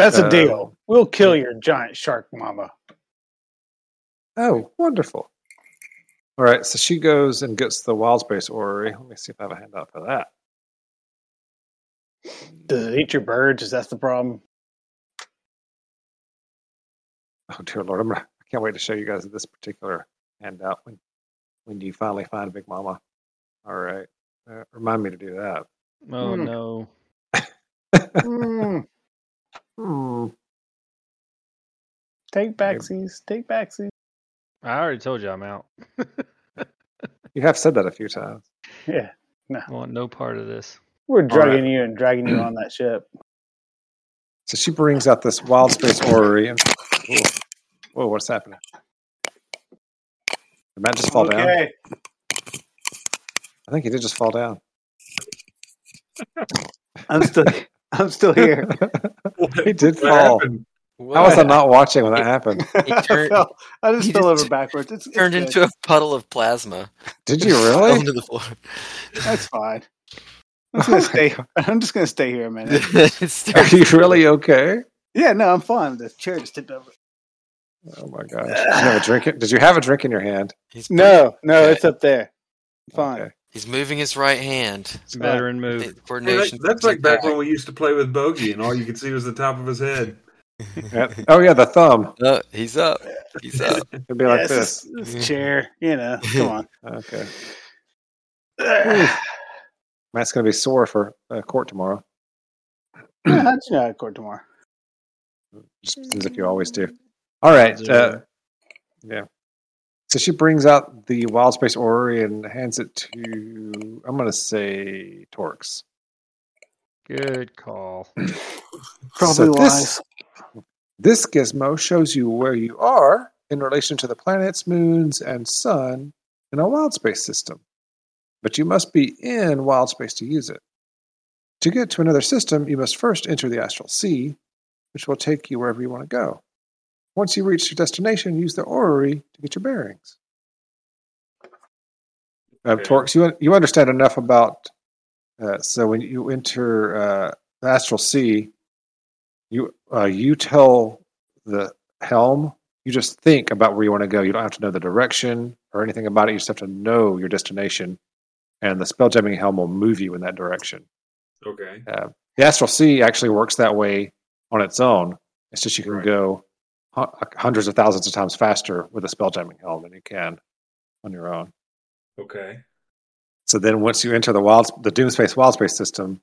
Speaker 4: That's a
Speaker 1: Uh,
Speaker 4: deal. We'll kill your giant shark mama.
Speaker 1: Oh, wonderful. All right, so she goes and gets the wild space orrery. Let me see if I have a handout for that.
Speaker 4: Does it eat your birds? Is that the problem?
Speaker 1: Oh dear Lord, I'm gonna, I can't wait to show you guys this particular handout when when you finally find a Big Mama. All right, uh, remind me to do that.
Speaker 2: Oh
Speaker 4: Hmm.
Speaker 2: no. [LAUGHS]
Speaker 4: Mm,
Speaker 1: Hmm.
Speaker 4: take backsies. Take backsies.
Speaker 2: I already told you I'm out. [LAUGHS]
Speaker 1: You have said that a few times.
Speaker 4: Yeah, No.
Speaker 2: I want no part of this.
Speaker 4: we're
Speaker 1: right.
Speaker 4: drugging you and dragging you on that ship.
Speaker 1: So she brings out this wild space orrery and whoa, whoa what's happening? Did Matt just fall down? I think he did just fall down.
Speaker 4: I'm still. [LAUGHS] [LAUGHS] I'm still here.
Speaker 1: he did fall.
Speaker 5: happened?
Speaker 1: How was I not watching when that happened?
Speaker 3: He [LAUGHS]
Speaker 4: I, fell, I just fell
Speaker 3: just
Speaker 4: over backwards. It's, it's
Speaker 3: turned
Speaker 4: good.
Speaker 3: into a puddle of plasma.
Speaker 1: Did you really?
Speaker 3: Onto the floor.
Speaker 4: That's fine. [LAUGHS] I'm just gonna stay. I'm just gonna stay here a minute.
Speaker 3: It's
Speaker 1: Are you really okay?
Speaker 4: Yeah, no, I'm fine. The chair just tipped over.
Speaker 1: Oh my gosh! Did you have a drink? in- Did you have a drink in your hand?
Speaker 4: No, no, it's up there. Fine.
Speaker 1: Okay.
Speaker 3: He's moving his right hand.
Speaker 4: It's fine.
Speaker 2: Veteran
Speaker 3: The
Speaker 2: move.
Speaker 5: Hey, that-
Speaker 3: coordination.
Speaker 5: that's like back when we used to play with Bogey and all you could see was the top of his head. [LAUGHS]
Speaker 1: Yeah. Oh yeah, the thumb.
Speaker 3: Oh, [LAUGHS] he's up. He's up. [LAUGHS]
Speaker 1: It'd be like
Speaker 4: Yeah,
Speaker 1: this.
Speaker 4: it's This chair, you know. Come on.
Speaker 1: Okay. [SIGHS] Matt's gonna be sore for uh, court tomorrow. [CLEARS THROAT]
Speaker 4: How'd you know I court tomorrow?
Speaker 1: Just seems like you always do. All right. Uh, yeah. So she brings out the wild space orrery and hands it to I'm gonna say Torx.
Speaker 2: Good call. [CLEARS THROAT]
Speaker 4: Probably
Speaker 1: So
Speaker 4: wise.
Speaker 1: this- This gizmo shows you where you are in relation to the planets, moons, and sun in a wild space system. But you must be in wild space to use it. To get to another system, you must first enter the astral sea, which will take you wherever you want to go. Once you reach your destination, use the orrery to get your bearings. Uh,
Speaker 5: Okay.
Speaker 1: Torx, you, you understand enough about. Uh, so when you enter uh, the astral sea, you uh, you tell the helm. You just think about where you want to go. You don't have to know the direction or anything about it. You just have to know your destination, and the spell spelljamming helm will move you in that direction.
Speaker 5: Okay.
Speaker 1: Uh, the astral sea actually works that way on its own. It's just you can
Speaker 5: Right.
Speaker 1: go hundreds of thousands of times faster with a spelljamming helm than you can on your own.
Speaker 5: Okay.
Speaker 1: So then, once you enter the wild, the Doomspace wild space system,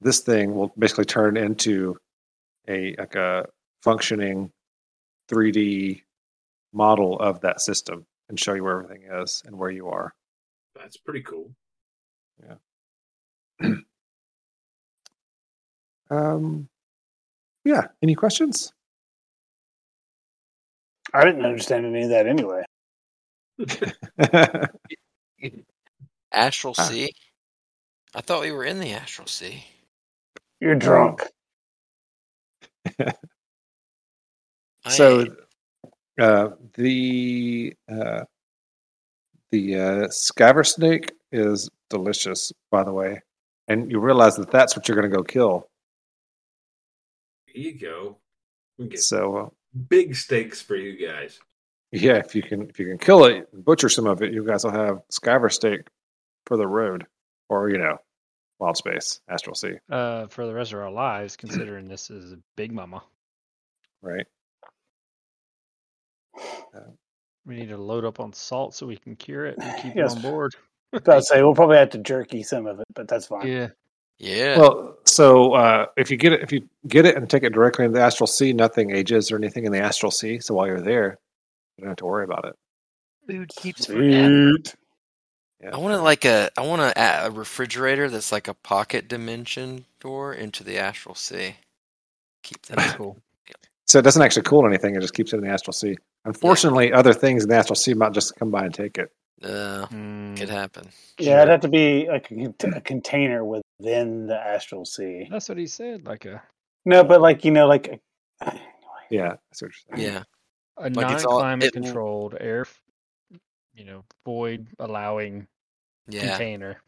Speaker 1: this thing will basically turn into a like a functioning 3D model of that system and show you where everything is and where you are.
Speaker 5: That's pretty cool. Yeah. [CLEARS THROAT]
Speaker 1: um, yeah. Any questions?
Speaker 4: I didn't understand any of that anyway. [LAUGHS]
Speaker 3: Astral. Sea. I thought we were in the Astral Sea.
Speaker 4: You're drunk. [LAUGHS]
Speaker 1: So uh, the uh, the uh, scavver snake is delicious, by the way, and you realize that that's what you're going to go kill.
Speaker 5: Here you go. We get
Speaker 1: So uh,
Speaker 5: big stakes for you guys.
Speaker 1: yeah, if you can if you can kill it, butcher some of it, you guys will have scavver steak for the road, or you know, wild space, astral sea,
Speaker 2: Uh, for the rest of our lives, considering this is a big mama,
Speaker 1: right?
Speaker 2: we need to load up on salt so we can cure it and keep
Speaker 4: Yes.
Speaker 2: it on board.
Speaker 4: About to say we'll probably have to jerky some of it, but that's fine.
Speaker 2: Yeah.
Speaker 3: yeah.
Speaker 1: Well, so uh, if you get it, if you get it and take it directly into the astral sea, nothing ages or anything in the astral sea. So while you're there, you don't have to worry about it.
Speaker 3: Food keeps forever.
Speaker 1: Yeah.
Speaker 3: I want to like a I want to add a refrigerator that's like a pocket dimension door into the Astral Sea. Keep that. [LAUGHS]
Speaker 2: Cool.
Speaker 1: So it doesn't actually cool anything; it just keeps it in the astral sea. Unfortunately, other things in the astral sea might just come by and take it.
Speaker 3: Uh,
Speaker 2: Mm,
Speaker 3: could happen.
Speaker 4: Yeah, it'd have to be like a, cont- a container within the astral sea.
Speaker 2: that's what he said. Like a
Speaker 4: No, but like you know, like a, [SIGHS]
Speaker 1: Yeah, that's what you're saying.
Speaker 3: Yeah.
Speaker 2: a
Speaker 3: Like it's all-
Speaker 2: non-climate
Speaker 3: it will-
Speaker 2: controlled air, you know, void allowing
Speaker 3: Yeah.
Speaker 2: container.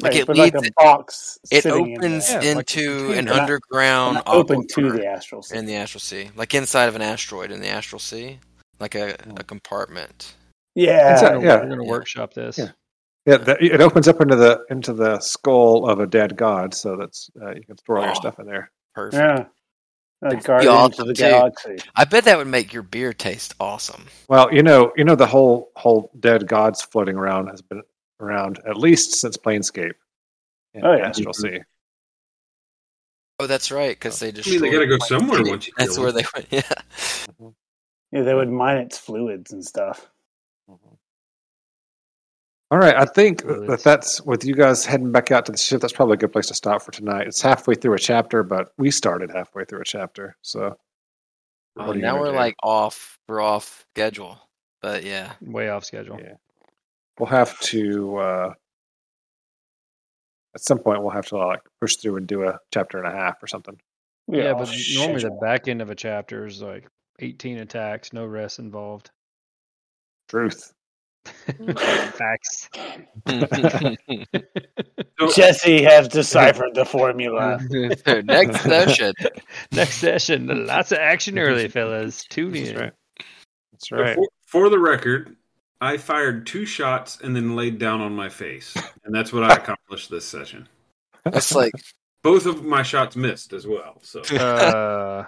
Speaker 3: Like
Speaker 4: right,
Speaker 3: it
Speaker 4: but like
Speaker 3: leads-
Speaker 4: a box.
Speaker 3: It
Speaker 4: sitting in
Speaker 3: opens
Speaker 4: the-
Speaker 2: Yeah, like
Speaker 3: into an.
Speaker 4: Not-
Speaker 3: underground
Speaker 4: not open to the astral sea.
Speaker 3: in the Astral Sea, like inside of an asteroid in the Astral Sea, like a, a hmm. compartment.
Speaker 4: yeah,
Speaker 1: It's
Speaker 2: We're
Speaker 1: a-
Speaker 2: gonna,
Speaker 1: yeah.
Speaker 2: we're gonna
Speaker 3: Yeah.
Speaker 2: workshop this.
Speaker 1: Yeah. Yeah, the, it opens up into the into the skull of a dead god, so that's uh, you can store all your
Speaker 3: Oh.
Speaker 1: stuff in there.
Speaker 3: Perfect.
Speaker 4: yeah. Like
Speaker 3: That'd
Speaker 4: Guardians
Speaker 3: awesome,
Speaker 4: of the
Speaker 3: too.
Speaker 4: Galaxy.
Speaker 3: I bet that would make your beer taste awesome.
Speaker 1: Well, you know, you know, the whole whole dead gods floating around has been around at least since Planescape in
Speaker 4: Oh, yeah.
Speaker 1: Astral Sea.
Speaker 3: Oh, that's right, because they
Speaker 5: I
Speaker 3: destroyed.
Speaker 5: mean, they got to go somewhere once you
Speaker 3: That's
Speaker 5: kill
Speaker 3: where
Speaker 5: them.
Speaker 3: they went. Yeah.
Speaker 4: Yeah, they would mine its fluids and stuff.
Speaker 1: All right, I think
Speaker 2: Well,
Speaker 1: that that's with you guys heading back out to the ship. That's probably a good place to stop for tonight. It's halfway through a chapter, but we started halfway through a chapter, so
Speaker 3: Oh,
Speaker 1: What are you
Speaker 3: now we're
Speaker 1: do?
Speaker 3: like off. We're off schedule. But yeah.
Speaker 2: Way off schedule.
Speaker 1: Yeah. we'll have to uh, at some point we'll have to like push through and do a chapter and a half or something.
Speaker 2: Yeah,
Speaker 4: off
Speaker 2: but normally the back end of a chapter is like 18 attacks, no rest involved.
Speaker 1: Truth. [LAUGHS]
Speaker 2: Facts. [LAUGHS]
Speaker 4: Jesse has deciphered the formula. [LAUGHS]
Speaker 3: Next session.
Speaker 2: Next session, lots of action early, fellas. Tune
Speaker 1: That's
Speaker 2: in.
Speaker 1: right. That's right.
Speaker 5: for, for the record, I fired two shots and then laid down on my face, and that's what I accomplished this session.
Speaker 3: That's like,
Speaker 5: Both of my shots missed as well. So
Speaker 2: Uh,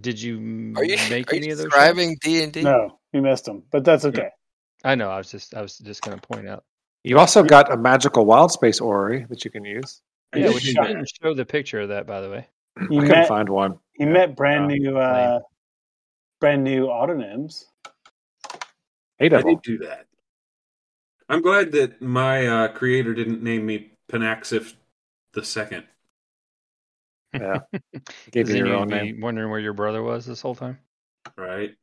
Speaker 2: did you m-
Speaker 3: are you
Speaker 2: make
Speaker 3: are
Speaker 2: any
Speaker 3: you
Speaker 2: of those?
Speaker 3: describing D and D?
Speaker 4: No, you missed him, but that's okay.
Speaker 2: Shots? I know. I was just I was just going to point out.
Speaker 1: You also got a magical wild space orrery that you can use.
Speaker 2: Yeah,
Speaker 5: did
Speaker 2: we
Speaker 5: do
Speaker 2: didn't show the picture of that, by the way.
Speaker 4: He
Speaker 1: I couldn't find one.
Speaker 4: he met brand
Speaker 1: Uh,
Speaker 4: new uh brand new autognomes.
Speaker 1: Eight
Speaker 5: I
Speaker 1: of them.
Speaker 5: did do that. I'm glad that my uh, creator didn't name me Panaxif the second.
Speaker 1: Yeah. [LAUGHS] Gave
Speaker 2: Does
Speaker 1: you your own name.
Speaker 2: wondering where your brother was this whole time?
Speaker 5: Right?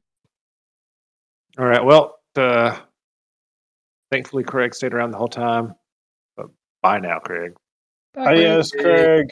Speaker 1: All right. Well, uh, thankfully, Craig stayed around the whole time. But bye now, Craig.
Speaker 2: Bye, Craig.
Speaker 4: Craig.